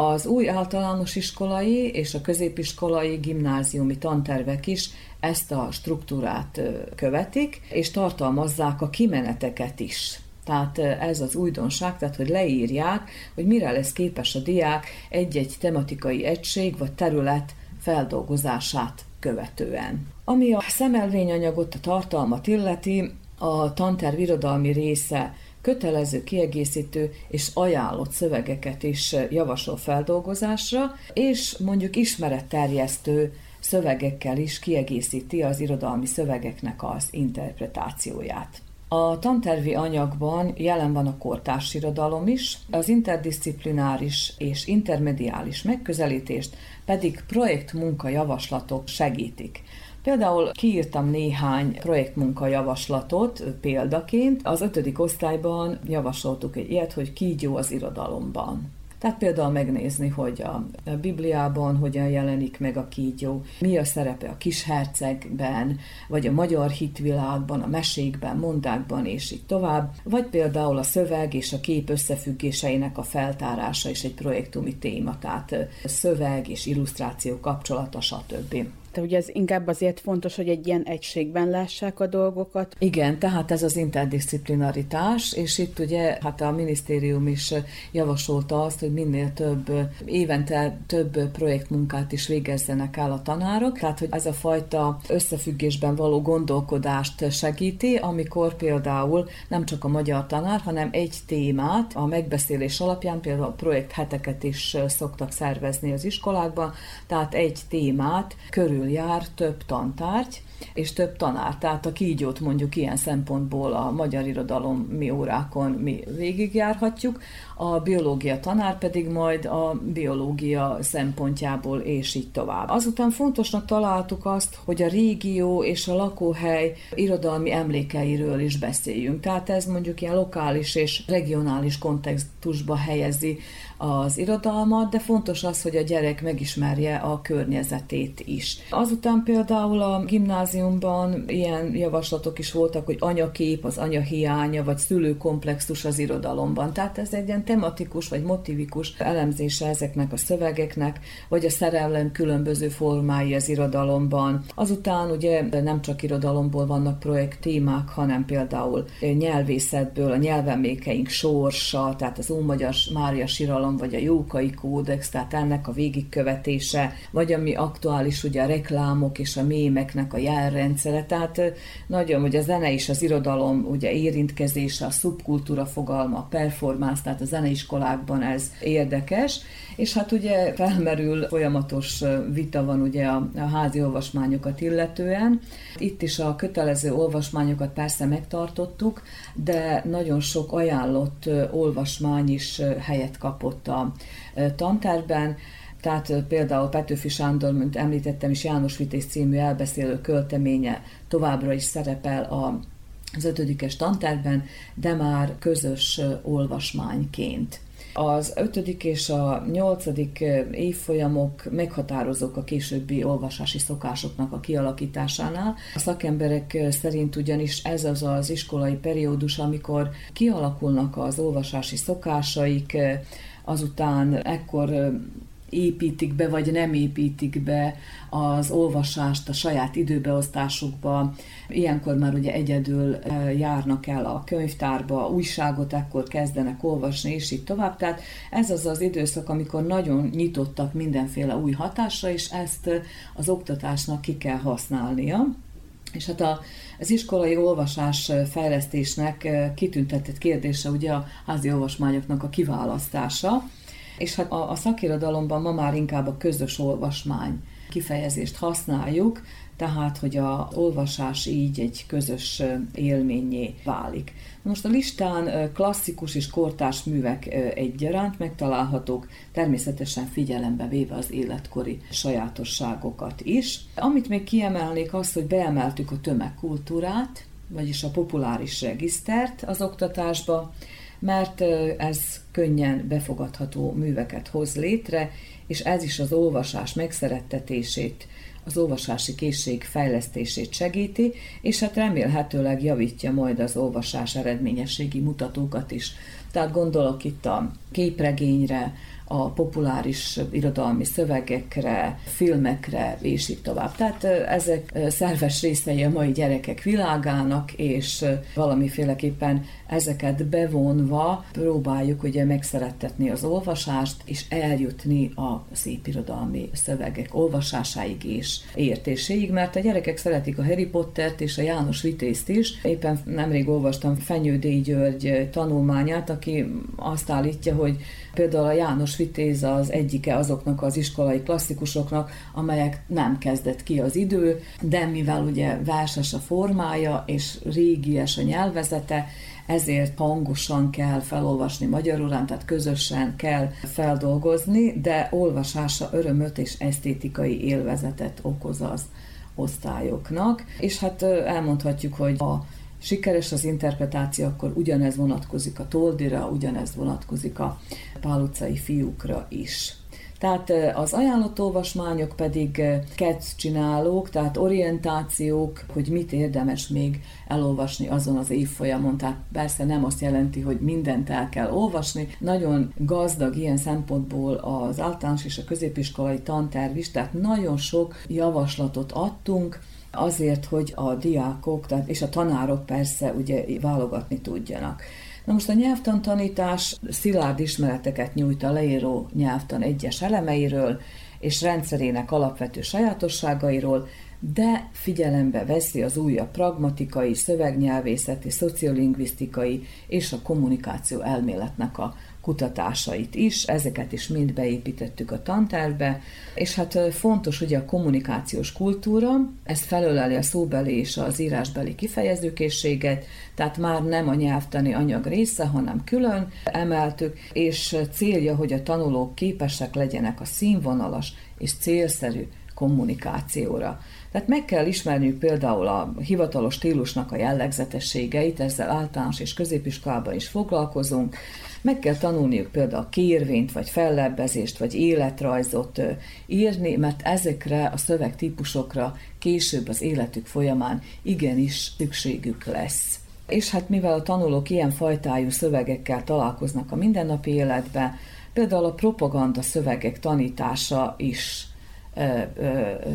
Az új általános iskolai és a középiskolai gimnáziumi tantervek is ezt a struktúrát követik, és tartalmazzák a kimeneteket is. Tehát ez az újdonság, tehát hogy leírják, hogy mire lesz képes a diák egy-egy tematikai egység vagy terület feldolgozását követően. Ami a szemelvényanyagot, a tartalmat illeti, a tanterv irodalmi része kötelező, kiegészítő és ajánlott szövegeket is javasol feldolgozásra, és mondjuk ismeretterjesztő szövegekkel is kiegészíti az irodalmi szövegeknek az interpretációját. A tantervi anyagban jelen van a kortárs irodalom is, az interdisziplináris és intermediális megközelítést pedig projektmunka javaslatok segítik. Például kiírtam néhány projektmunka javaslatot példaként. Az ötödik osztályban javasoltuk egy ilyet, hogy kígyó az irodalomban. Tehát például megnézni, hogy a Bibliában hogyan jelenik meg a kígyó, mi a szerepe a kishercegben, vagy a magyar hitvilágban, a mesékben, mondákban, és így tovább, vagy például a szöveg és a kép összefüggéseinek a feltárása is egy projektumi téma, tehát szöveg és illusztráció kapcsolata, stb. De ugye ez inkább azért fontos, hogy egy ilyen egységben lássák a dolgokat. Igen, tehát ez az interdisziplinaritás, és itt ugye hát a minisztérium is javasolta azt, hogy minél több évente több projektmunkát is végezzenek el a tanárok, tehát hogy ez a fajta összefüggésben való gondolkodást segíti, amikor például nem csak a magyar tanár, hanem egy témát a megbeszélés alapján, például a projektheteket is szoktak szervezni az iskolákban, tehát egy témát körül jár több tantárgy, és több tanár. Tehát a kígyót mondjuk ilyen szempontból a magyar irodalom mi órákon mi végigjárhatjuk, a biológia tanár pedig majd a biológia szempontjából és így tovább. Azután fontosnak találtuk azt, hogy a régió és a lakóhely irodalmi emlékeiről is beszéljünk. Tehát ez mondjuk ilyen lokális és regionális kontextusba helyezi az irodalmat, de fontos az, hogy a gyerek megismerje a környezetét is. Azután például a gimnáziumban ilyen javaslatok is voltak, hogy anyakép, az anya hiánya, vagy szülőkomplexus az irodalomban. Tehát ez egy ilyen tematikus vagy motivikus elemzése ezeknek a szövegeknek, vagy a szerelem különböző formái az irodalomban. Azután ugye nem csak irodalomból vannak projekt témák, hanem például nyelvészetből a nyelvemékeink sorsa, tehát az Ómagyar Mária Siralom, vagy a Jókai Kódex, tehát ennek a végigkövetése, vagy ami aktuális, ugye a reklámok és a mémeknek a jelrendszere, tehát nagyon, hogy a zene és az irodalom ugye érintkezése, a szubkultúra fogalma, a performance, tehát a zeneiskolákban ez érdekes, és hát ugye felmerül folyamatos vita van ugye a, a házi olvasmányokat illetően. Itt is a kötelező olvasmányokat persze megtartottuk, de nagyon sok ajánlott olvasmány is helyet kapott a tanterben. Tehát például Petőfi Sándor, mint említettem is, János Vitéz című elbeszélő költeménye továbbra is szerepel a az ötödikes tanterben, de már közös olvasmányként. Az ötödik és a nyolcadik évfolyamok meghatározók a későbbi olvasási szokásoknak a kialakításánál. A szakemberek szerint ugyanis ez az az iskolai periódus, amikor kialakulnak az olvasási szokásaik, azután ekkor építik be, vagy nem építik be az olvasást a saját időbeosztásukba. Ilyenkor már ugye egyedül e, járnak el a könyvtárba, újságot ekkor kezdenek olvasni, és így tovább. Tehát ez az az időszak, amikor nagyon nyitottak mindenféle új hatásra, és ezt az oktatásnak ki kell használnia. És hát a, az iskolai olvasás fejlesztésnek e, kitüntetett kérdése ugye a házi olvasmányoknak a kiválasztása, és hát a, a szakirodalomban ma már inkább a közös olvasmány kifejezést használjuk, tehát, hogy a olvasás így egy közös élményé válik. Most a listán klasszikus és kortárs művek egyaránt megtalálhatók, természetesen figyelembe véve az életkori sajátosságokat is. Amit még kiemelnék az, hogy beemeltük a tömegkultúrát, vagyis a populáris regisztert az oktatásba, mert ez könnyen befogadható műveket hoz létre, és ez is az olvasás megszerettetését, az olvasási készség fejlesztését segíti, és hát remélhetőleg javítja majd az olvasás eredményességi mutatókat is. Tehát gondolok itt a képregényre, a populáris irodalmi szövegekre, filmekre, és így tovább. Tehát ezek szerves részei a mai gyerekek világának, és valamiféleképpen ezeket bevonva próbáljuk ugye megszerettetni az olvasást, és eljutni a szép irodalmi szövegek olvasásáig és értéséig, mert a gyerekek szeretik a Harry Pottert és a János Vitézt is. Éppen nemrég olvastam Fenyő György tanulmányát, aki azt állítja, hogy Például a János Vitéz az egyike azoknak az iskolai klasszikusoknak, amelyek nem kezdett ki az idő, de mivel ugye verses a formája és régies a nyelvezete, ezért hangosan kell felolvasni magyarul, tehát közösen kell feldolgozni, de olvasása örömöt és esztétikai élvezetet okoz az osztályoknak. És hát elmondhatjuk, hogy a sikeres az interpretáció, akkor ugyanez vonatkozik a Toldira, ugyanez vonatkozik a Pál fiúkra is. Tehát az ajánlott olvasmányok pedig kec csinálók, tehát orientációk, hogy mit érdemes még elolvasni azon az évfolyamon. Tehát persze nem azt jelenti, hogy mindent el kell olvasni. Nagyon gazdag ilyen szempontból az általános és a középiskolai tanterv is, tehát nagyon sok javaslatot adtunk, azért, hogy a diákok tehát, és a tanárok persze ugye válogatni tudjanak. Na most a nyelvtantanítás szilárd ismereteket nyújt a leíró nyelvtan egyes elemeiről és rendszerének alapvető sajátosságairól, de figyelembe veszi az újabb pragmatikai, szövegnyelvészeti, szociolingvisztikai és a kommunikáció elméletnek a kutatásait is, ezeket is mind beépítettük a tantervbe, és hát fontos ugye a kommunikációs kultúra, ez felöleli a szóbeli és az írásbeli kifejezőkészséget, tehát már nem a nyelvtani anyag része, hanem külön emeltük, és célja, hogy a tanulók képesek legyenek a színvonalas és célszerű kommunikációra. Tehát meg kell ismerniük például a hivatalos stílusnak a jellegzetességeit, ezzel általános és középiskolában is foglalkozunk, meg kell tanulniuk például kérvényt, vagy fellebbezést, vagy életrajzot írni, mert ezekre a szövegtípusokra később az életük folyamán igenis szükségük lesz. És hát mivel a tanulók ilyen fajtájú szövegekkel találkoznak a mindennapi életben, például a propaganda szövegek tanítása is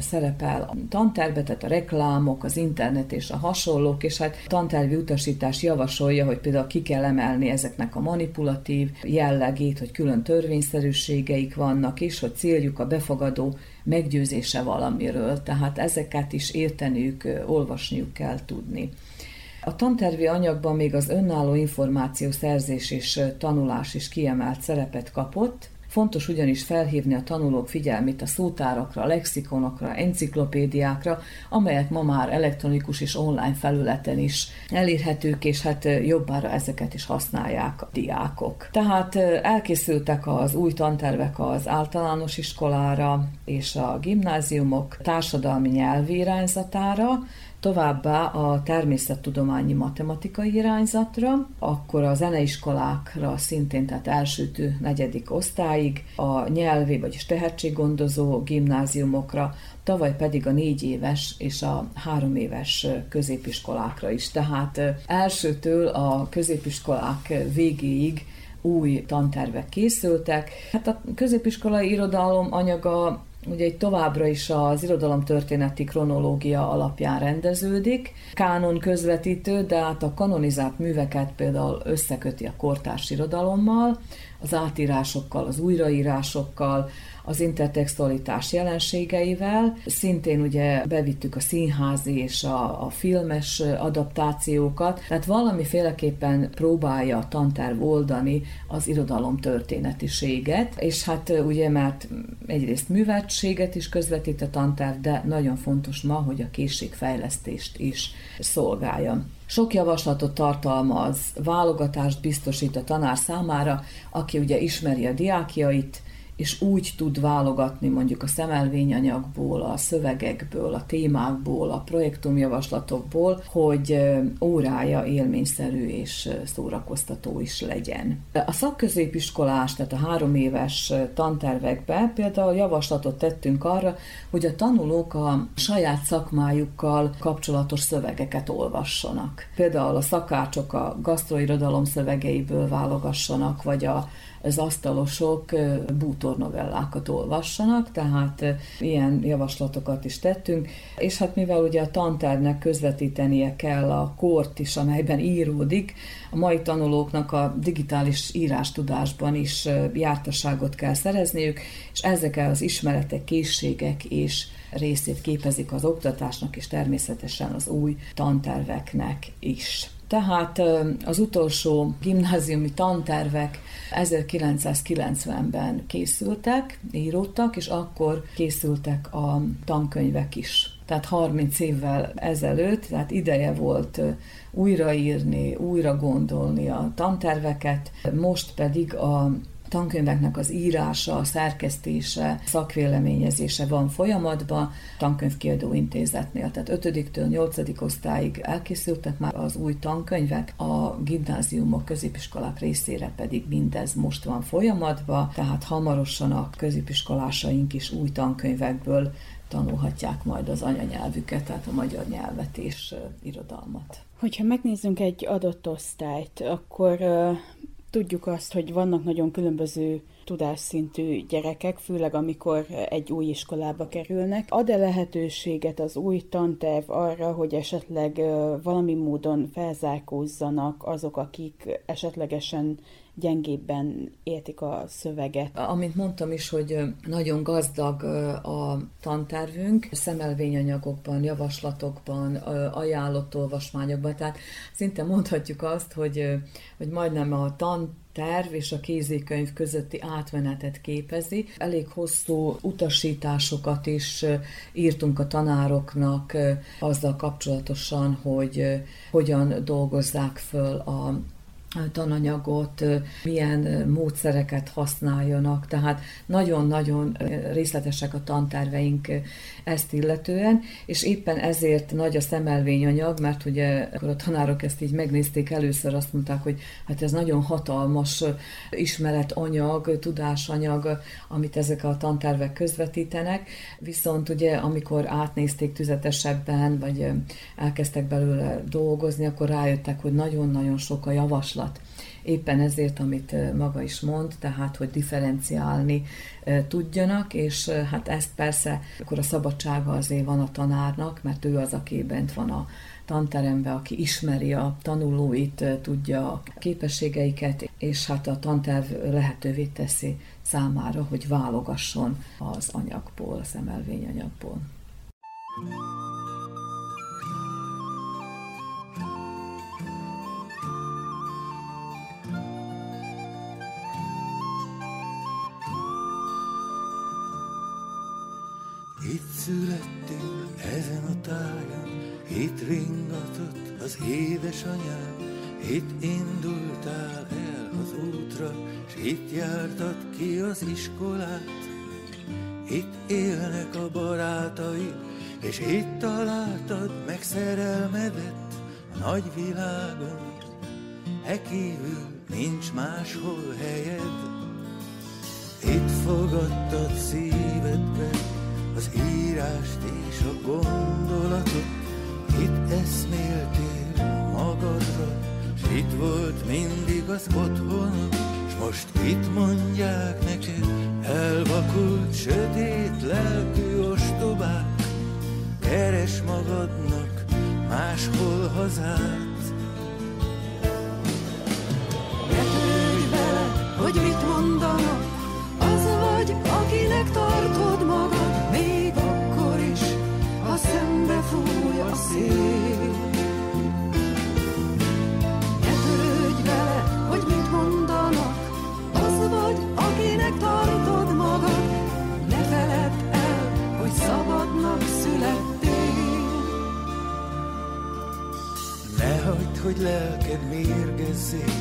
szerepel a tanterve, tehát a reklámok, az internet és a hasonlók, és hát tantervi utasítás javasolja, hogy például ki kell emelni ezeknek a manipulatív jellegét, hogy külön törvényszerűségeik vannak, és hogy céljuk a befogadó meggyőzése valamiről, tehát ezeket is érteniük, olvasniuk kell tudni. A tantervi anyagban még az önálló információszerzés és tanulás is kiemelt szerepet kapott, Fontos ugyanis felhívni a tanulók figyelmét a szótárakra, lexikonokra, enciklopédiákra, amelyek ma már elektronikus és online felületen is elérhetők, és hát jobbára ezeket is használják a diákok. Tehát elkészültek az új tantervek az általános iskolára és a gimnáziumok társadalmi nyelvirányzatára, továbbá a természettudományi matematikai irányzatra, akkor a zeneiskolákra szintén, tehát elsőtő negyedik osztályig, a nyelvi, vagyis tehetséggondozó gimnáziumokra, tavaly pedig a négy éves és a három éves középiskolákra is. Tehát elsőtől a középiskolák végéig új tantervek készültek. Hát a középiskolai irodalom anyaga ugye egy továbbra is az irodalomtörténeti kronológia alapján rendeződik. Kánon közvetítő, de hát a kanonizált műveket például összeköti a kortárs irodalommal, az átírásokkal, az újraírásokkal, az intertextualitás jelenségeivel. Szintén ugye bevittük a színházi és a, a filmes adaptációkat, tehát valamiféleképpen próbálja a tanterv oldani az irodalom történetiséget, és hát ugye mert egyrészt műveltséget is közvetít a tanterv, de nagyon fontos ma, hogy a készségfejlesztést is szolgálja. Sok javaslatot tartalmaz, válogatást biztosít a tanár számára, aki ugye ismeri a diákjait, és úgy tud válogatni mondjuk a szemelvényanyagból, a szövegekből, a témákból, a projektumjavaslatokból, hogy órája élményszerű és szórakoztató is legyen. A szakközépiskolás, tehát a három éves tantervekbe például javaslatot tettünk arra, hogy a tanulók a saját szakmájukkal kapcsolatos szövegeket olvassanak. Például a szakácsok a gasztroirodalom szövegeiből válogassanak, vagy a az asztalosok bútornovellákat olvassanak, tehát ilyen javaslatokat is tettünk, és hát mivel ugye a tantárnak közvetítenie kell a kort is, amelyben íródik, a mai tanulóknak a digitális írástudásban is jártasságot kell szerezniük, és ezek az ismeretek, készségek és részét képezik az oktatásnak, és természetesen az új tanterveknek is. Tehát az utolsó gimnáziumi tantervek 1990-ben készültek, íródtak, és akkor készültek a tankönyvek is. Tehát 30 évvel ezelőtt, tehát ideje volt újraírni, újra gondolni a tanterveket, most pedig a tankönyveknek az írása, a szerkesztése, szakvéleményezése van folyamatban, tankönyvkiadó intézetnél, tehát 5-től 8. osztályig elkészültek már az új tankönyvek, a gimnáziumok, középiskolák részére pedig mindez most van folyamatban, tehát hamarosan a középiskolásaink is új tankönyvekből tanulhatják majd az anyanyelvüket, tehát a magyar nyelvet és irodalmat. Hogyha megnézzünk egy adott osztályt, akkor Tudjuk azt, hogy vannak nagyon különböző tudásszintű gyerekek, főleg amikor egy új iskolába kerülnek. Ad-e lehetőséget az új tanterv arra, hogy esetleg valami módon felzárkózzanak azok, akik esetlegesen gyengébben értik a szöveget. Amint mondtam is, hogy nagyon gazdag a tantervünk, szemelvényanyagokban, javaslatokban, ajánlott olvasmányokban, tehát szinte mondhatjuk azt, hogy, hogy majdnem a tan terv és a kézikönyv közötti átmenetet képezi. Elég hosszú utasításokat is írtunk a tanároknak azzal kapcsolatosan, hogy hogyan dolgozzák föl a tananyagot, milyen módszereket használjanak, tehát nagyon-nagyon részletesek a tanterveink ezt illetően, és éppen ezért nagy a szemelvényanyag, mert ugye akkor a tanárok ezt így megnézték először, azt mondták, hogy hát ez nagyon hatalmas ismeretanyag, tudásanyag, amit ezek a tantervek közvetítenek, viszont ugye amikor átnézték tüzetesebben, vagy elkezdtek belőle dolgozni, akkor rájöttek, hogy nagyon-nagyon sok a javaslat. Éppen ezért, amit maga is mond, tehát, hogy differenciálni tudjanak, és hát ezt persze akkor a szabadsága azért van a tanárnak, mert ő az, aki bent van a tanterembe, aki ismeri a tanulóit, tudja a képességeiket, és hát a tanterv lehetővé teszi számára, hogy válogasson az anyagból, a szemelvényanyagból. thank Itt születtél ezen a táján, itt ringatott az édesanyád, itt indultál el az útra, s itt jártad ki az iskolát. Itt élnek a barátaid, és itt találtad meg szerelmedet a nagy világon, e kívül nincs máshol helyed. Itt fogadtad szívedbe az írást és a gondolatot, itt eszméltél magadra, s itt volt mindig az otthon, s most itt mondják neked, elvakult, sötét lelkű ostobák, keres magadnak máshol hazát. hogy mit mondanak, az vagy, akinek tartod hogy lelked mérgezzék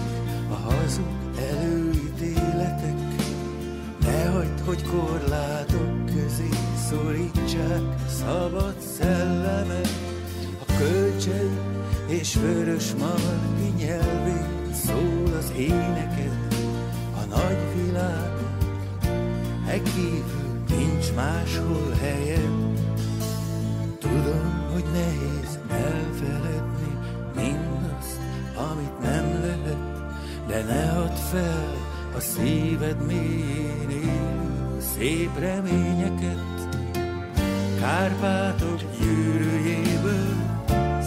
a hazug előítéletek. Ne hagyd, hogy korlátok közé szorítsák szabad szellemet. Kölcsei és vörös margi nyelvén szól az éneked a nagy világon. E kívül nincs máshol helyed. Tudom, hogy nehéz elfeledni mindazt, amit nem lehet, de ne add fel a szíved mélyén élő szép reményeket. Kárpátok gyűrűjéből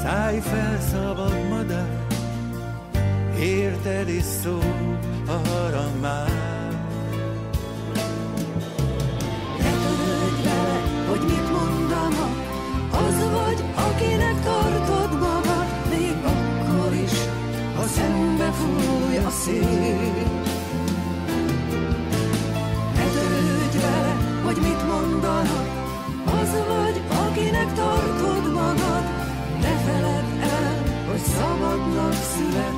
szállj fel szabad madár, érted is szól a harang már. Ne törődj vele, hogy mit mondanak, az vagy, akinek tartod magad, még akkor is, ha szembe fúj a szél. Ne törődj vele, hogy mit mondanak, az vagy, love, love.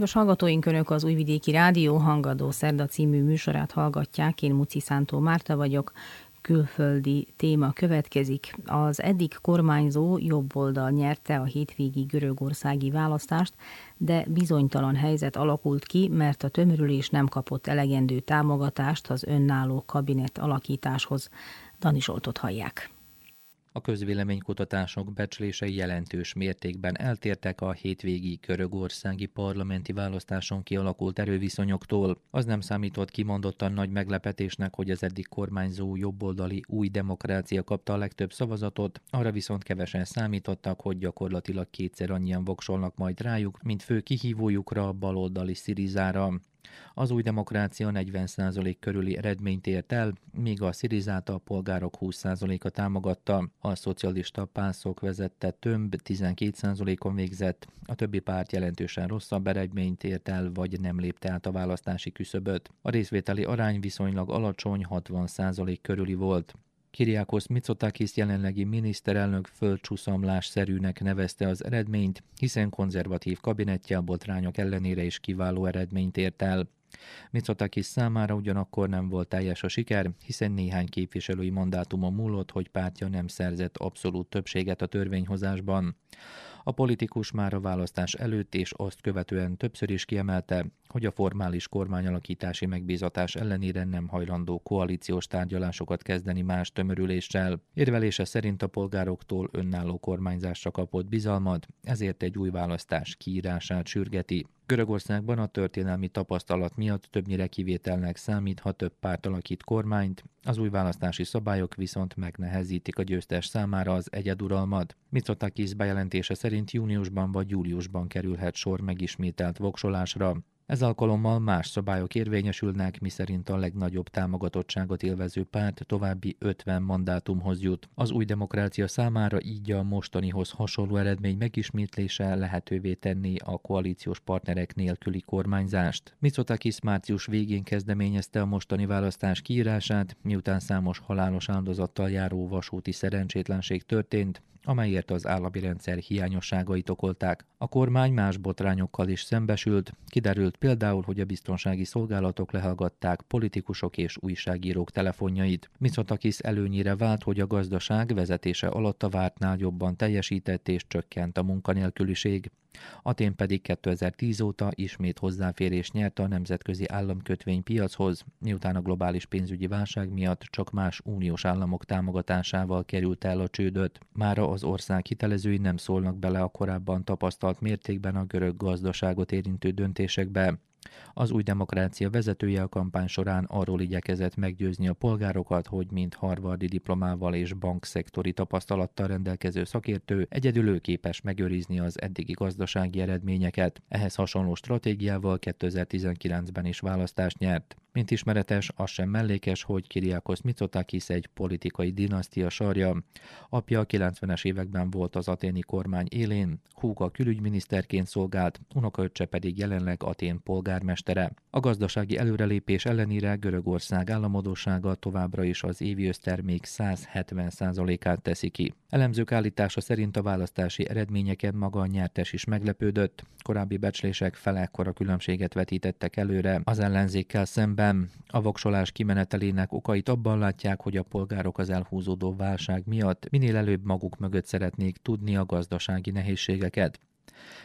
Kedves hallgatóink, Önök az Újvidéki Rádió Hangadó Szerda című műsorát hallgatják. Én Muci Szántó Márta vagyok. Külföldi téma következik. Az eddig kormányzó jobb oldal nyerte a hétvégi görögországi választást, de bizonytalan helyzet alakult ki, mert a tömörülés nem kapott elegendő támogatást az önálló kabinet alakításhoz. Dani Zsoltot hallják. A közvéleménykutatások becslései jelentős mértékben eltértek a hétvégi görögországi parlamenti választáson kialakult erőviszonyoktól. Az nem számított kimondottan nagy meglepetésnek, hogy az eddig kormányzó jobboldali új demokrácia kapta a legtöbb szavazatot, arra viszont kevesen számítottak, hogy gyakorlatilag kétszer annyian voksolnak majd rájuk, mint fő kihívójukra a baloldali Szirizára. Az új demokrácia 40% körüli eredményt ért el, míg a Szirizát a polgárok 20%-a támogatta. A szocialista pászok vezette több 12%-on végzett, a többi párt jelentősen rosszabb eredményt ért el, vagy nem lépte át a választási küszöböt. A részvételi arány viszonylag alacsony 60% körüli volt. Kiriakos Mitsotakis jelenlegi miniszterelnök földcsúszamlásszerűnek nevezte az eredményt, hiszen konzervatív kabinettje a botrányok ellenére is kiváló eredményt ért el. Mitsotakis számára ugyanakkor nem volt teljes a siker, hiszen néhány képviselői mandátumon múlott, hogy pártja nem szerzett abszolút többséget a törvényhozásban. A politikus már a választás előtt és azt követően többször is kiemelte, hogy a formális kormányalakítási megbízatás ellenére nem hajlandó koalíciós tárgyalásokat kezdeni más tömörüléssel. Érvelése szerint a polgároktól önálló kormányzásra kapott bizalmat, ezért egy új választás kiírását sürgeti. Görögországban a történelmi tapasztalat miatt többnyire kivételnek számít, ha több párt alakít kormányt, az új választási szabályok viszont megnehezítik a győztes számára az egyeduralmat. Mitsotakis bejelentése szerint júniusban vagy júliusban kerülhet sor megismételt voksolásra. Ez alkalommal más szabályok érvényesülnek, miszerint a legnagyobb támogatottságot élvező párt további 50 mandátumhoz jut. Az új demokrácia számára így a mostanihoz hasonló eredmény megismétlése lehetővé tenni a koalíciós partnerek nélküli kormányzást. Mitsotakis március végén kezdeményezte a mostani választás kiírását, miután számos halálos áldozattal járó vasúti szerencsétlenség történt, amelyért az állami rendszer hiányosságait okolták. A kormány más botrányokkal is szembesült, kiderült például, hogy a biztonsági szolgálatok lehallgatták politikusok és újságírók telefonjait. Mitsotakis előnyire vált, hogy a gazdaság vezetése alatt a vártnál jobban teljesített és csökkent a munkanélküliség. Atén pedig 2010 óta ismét hozzáférés nyert a nemzetközi államkötvénypiachoz, miután a globális pénzügyi válság miatt csak más uniós államok támogatásával került el a csődöt. Mára az ország hitelezői nem szólnak bele a korábban tapasztalt mértékben a görög gazdaságot érintő döntésekbe. Az új demokrácia vezetője a kampány során arról igyekezett meggyőzni a polgárokat, hogy mint harvardi diplomával és bankszektori tapasztalattal rendelkező szakértő egyedül ő képes megőrizni az eddigi gazdasági eredményeket. Ehhez hasonló stratégiával 2019-ben is választást nyert. Mint ismeretes, az sem mellékes, hogy Kiriakos Mitsotakis egy politikai dinasztia sarja. Apja a 90-es években volt az aténi kormány élén, húga külügyminiszterként szolgált, unokaöccse pedig jelenleg Atén polgármestere. A gazdasági előrelépés ellenére Görögország államodósága továbbra is az évi össztermék 170%-át teszi ki. Elemzők állítása szerint a választási eredményeken maga a nyertes is meglepődött. Korábbi becslések felekkora különbséget vetítettek előre az ellenzékkel szemben. A voksolás kimenetelének okait abban látják, hogy a polgárok az elhúzódó válság miatt minél előbb maguk mögött szeretnék tudni a gazdasági nehézségeket.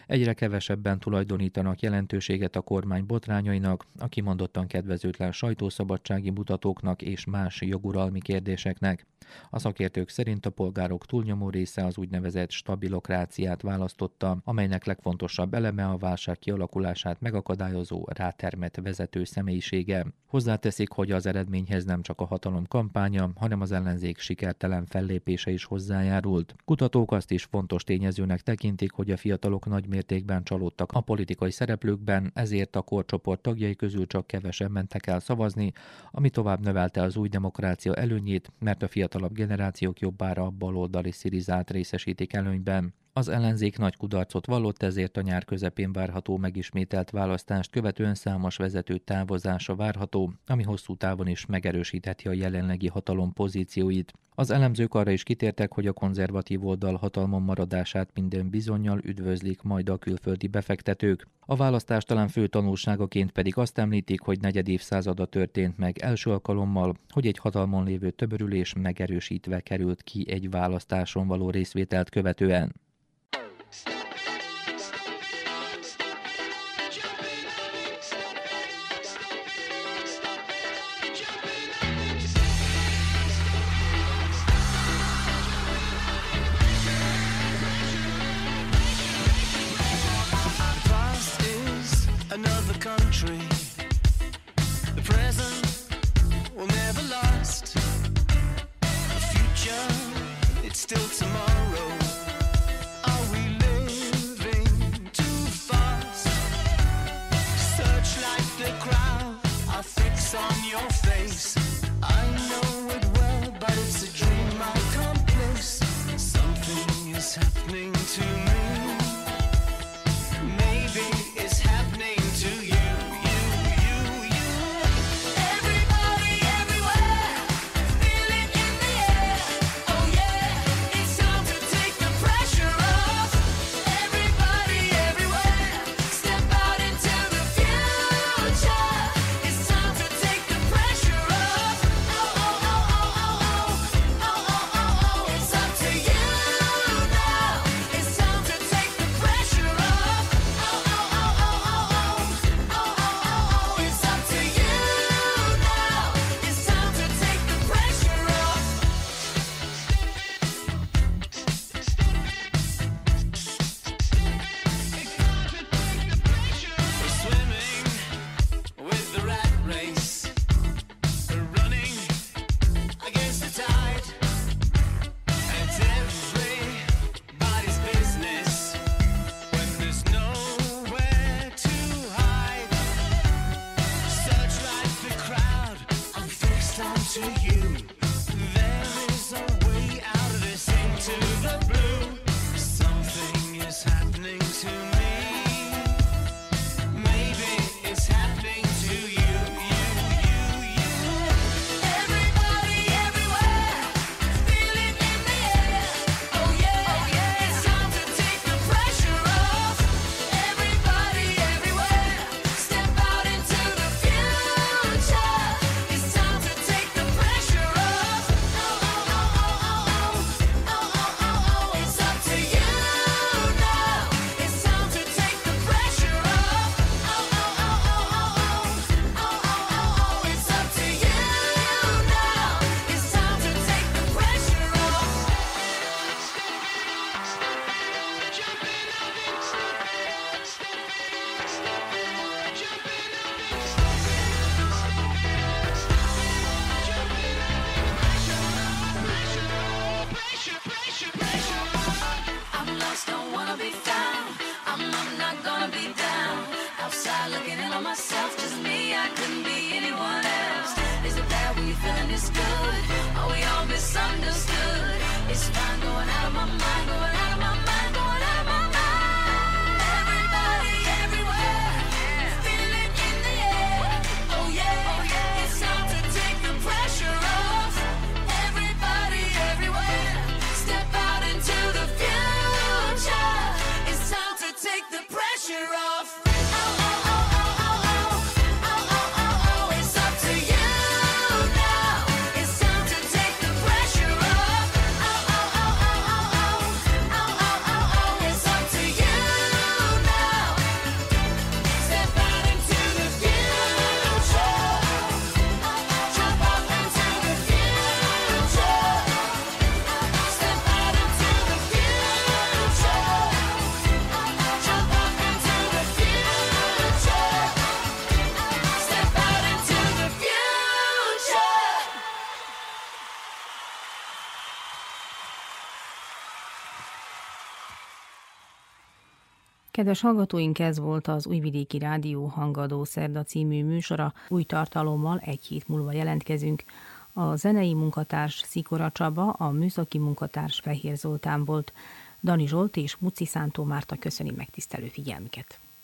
Egyre kevesebben tulajdonítanak jelentőséget a kormány botrányainak, a kimondottan kedvezőtlen sajtószabadsági mutatóknak és más joguralmi kérdéseknek. A szakértők szerint a polgárok túlnyomó része az úgynevezett stabilokráciát választotta, amelynek legfontosabb eleme a válság kialakulását megakadályozó, rátermet vezető személyisége. Hozzáteszik, hogy az eredményhez nem csak a hatalom kampánya, hanem az ellenzék sikertelen fellépése is hozzájárult. Kutatók azt is fontos tényezőnek tekintik, hogy a fiatalok nagy mértékben csalódtak a politikai szereplőkben, ezért a korcsoport tagjai közül csak kevesen mentek el szavazni, ami tovább növelte az új demokrácia előnyét, mert a fiatalabb generációk jobbára a baloldali szirizát részesítik előnyben. Az ellenzék nagy kudarcot vallott, ezért a nyár közepén várható megismételt választást követően számos vezető távozása várható, ami hosszú távon is megerősítheti a jelenlegi hatalom pozícióit. Az elemzők arra is kitértek, hogy a konzervatív oldal hatalmon maradását minden bizonyal üdvözlik majd a külföldi befektetők. A választás talán fő tanulságaként pedig azt említik, hogy negyed évszázada történt meg első alkalommal, hogy egy hatalmon lévő töbörülés megerősítve került ki egy választáson való részvételt követően. Kedves hallgatóink, ez volt az Újvidéki Rádió Hangadó Szerda című műsora. Új tartalommal egy hét múlva jelentkezünk. A zenei munkatárs Szikora Csaba, a műszaki munkatárs Fehér Zoltán volt. Dani Zsolt és Muci Szántó Márta köszöni megtisztelő figyelmüket.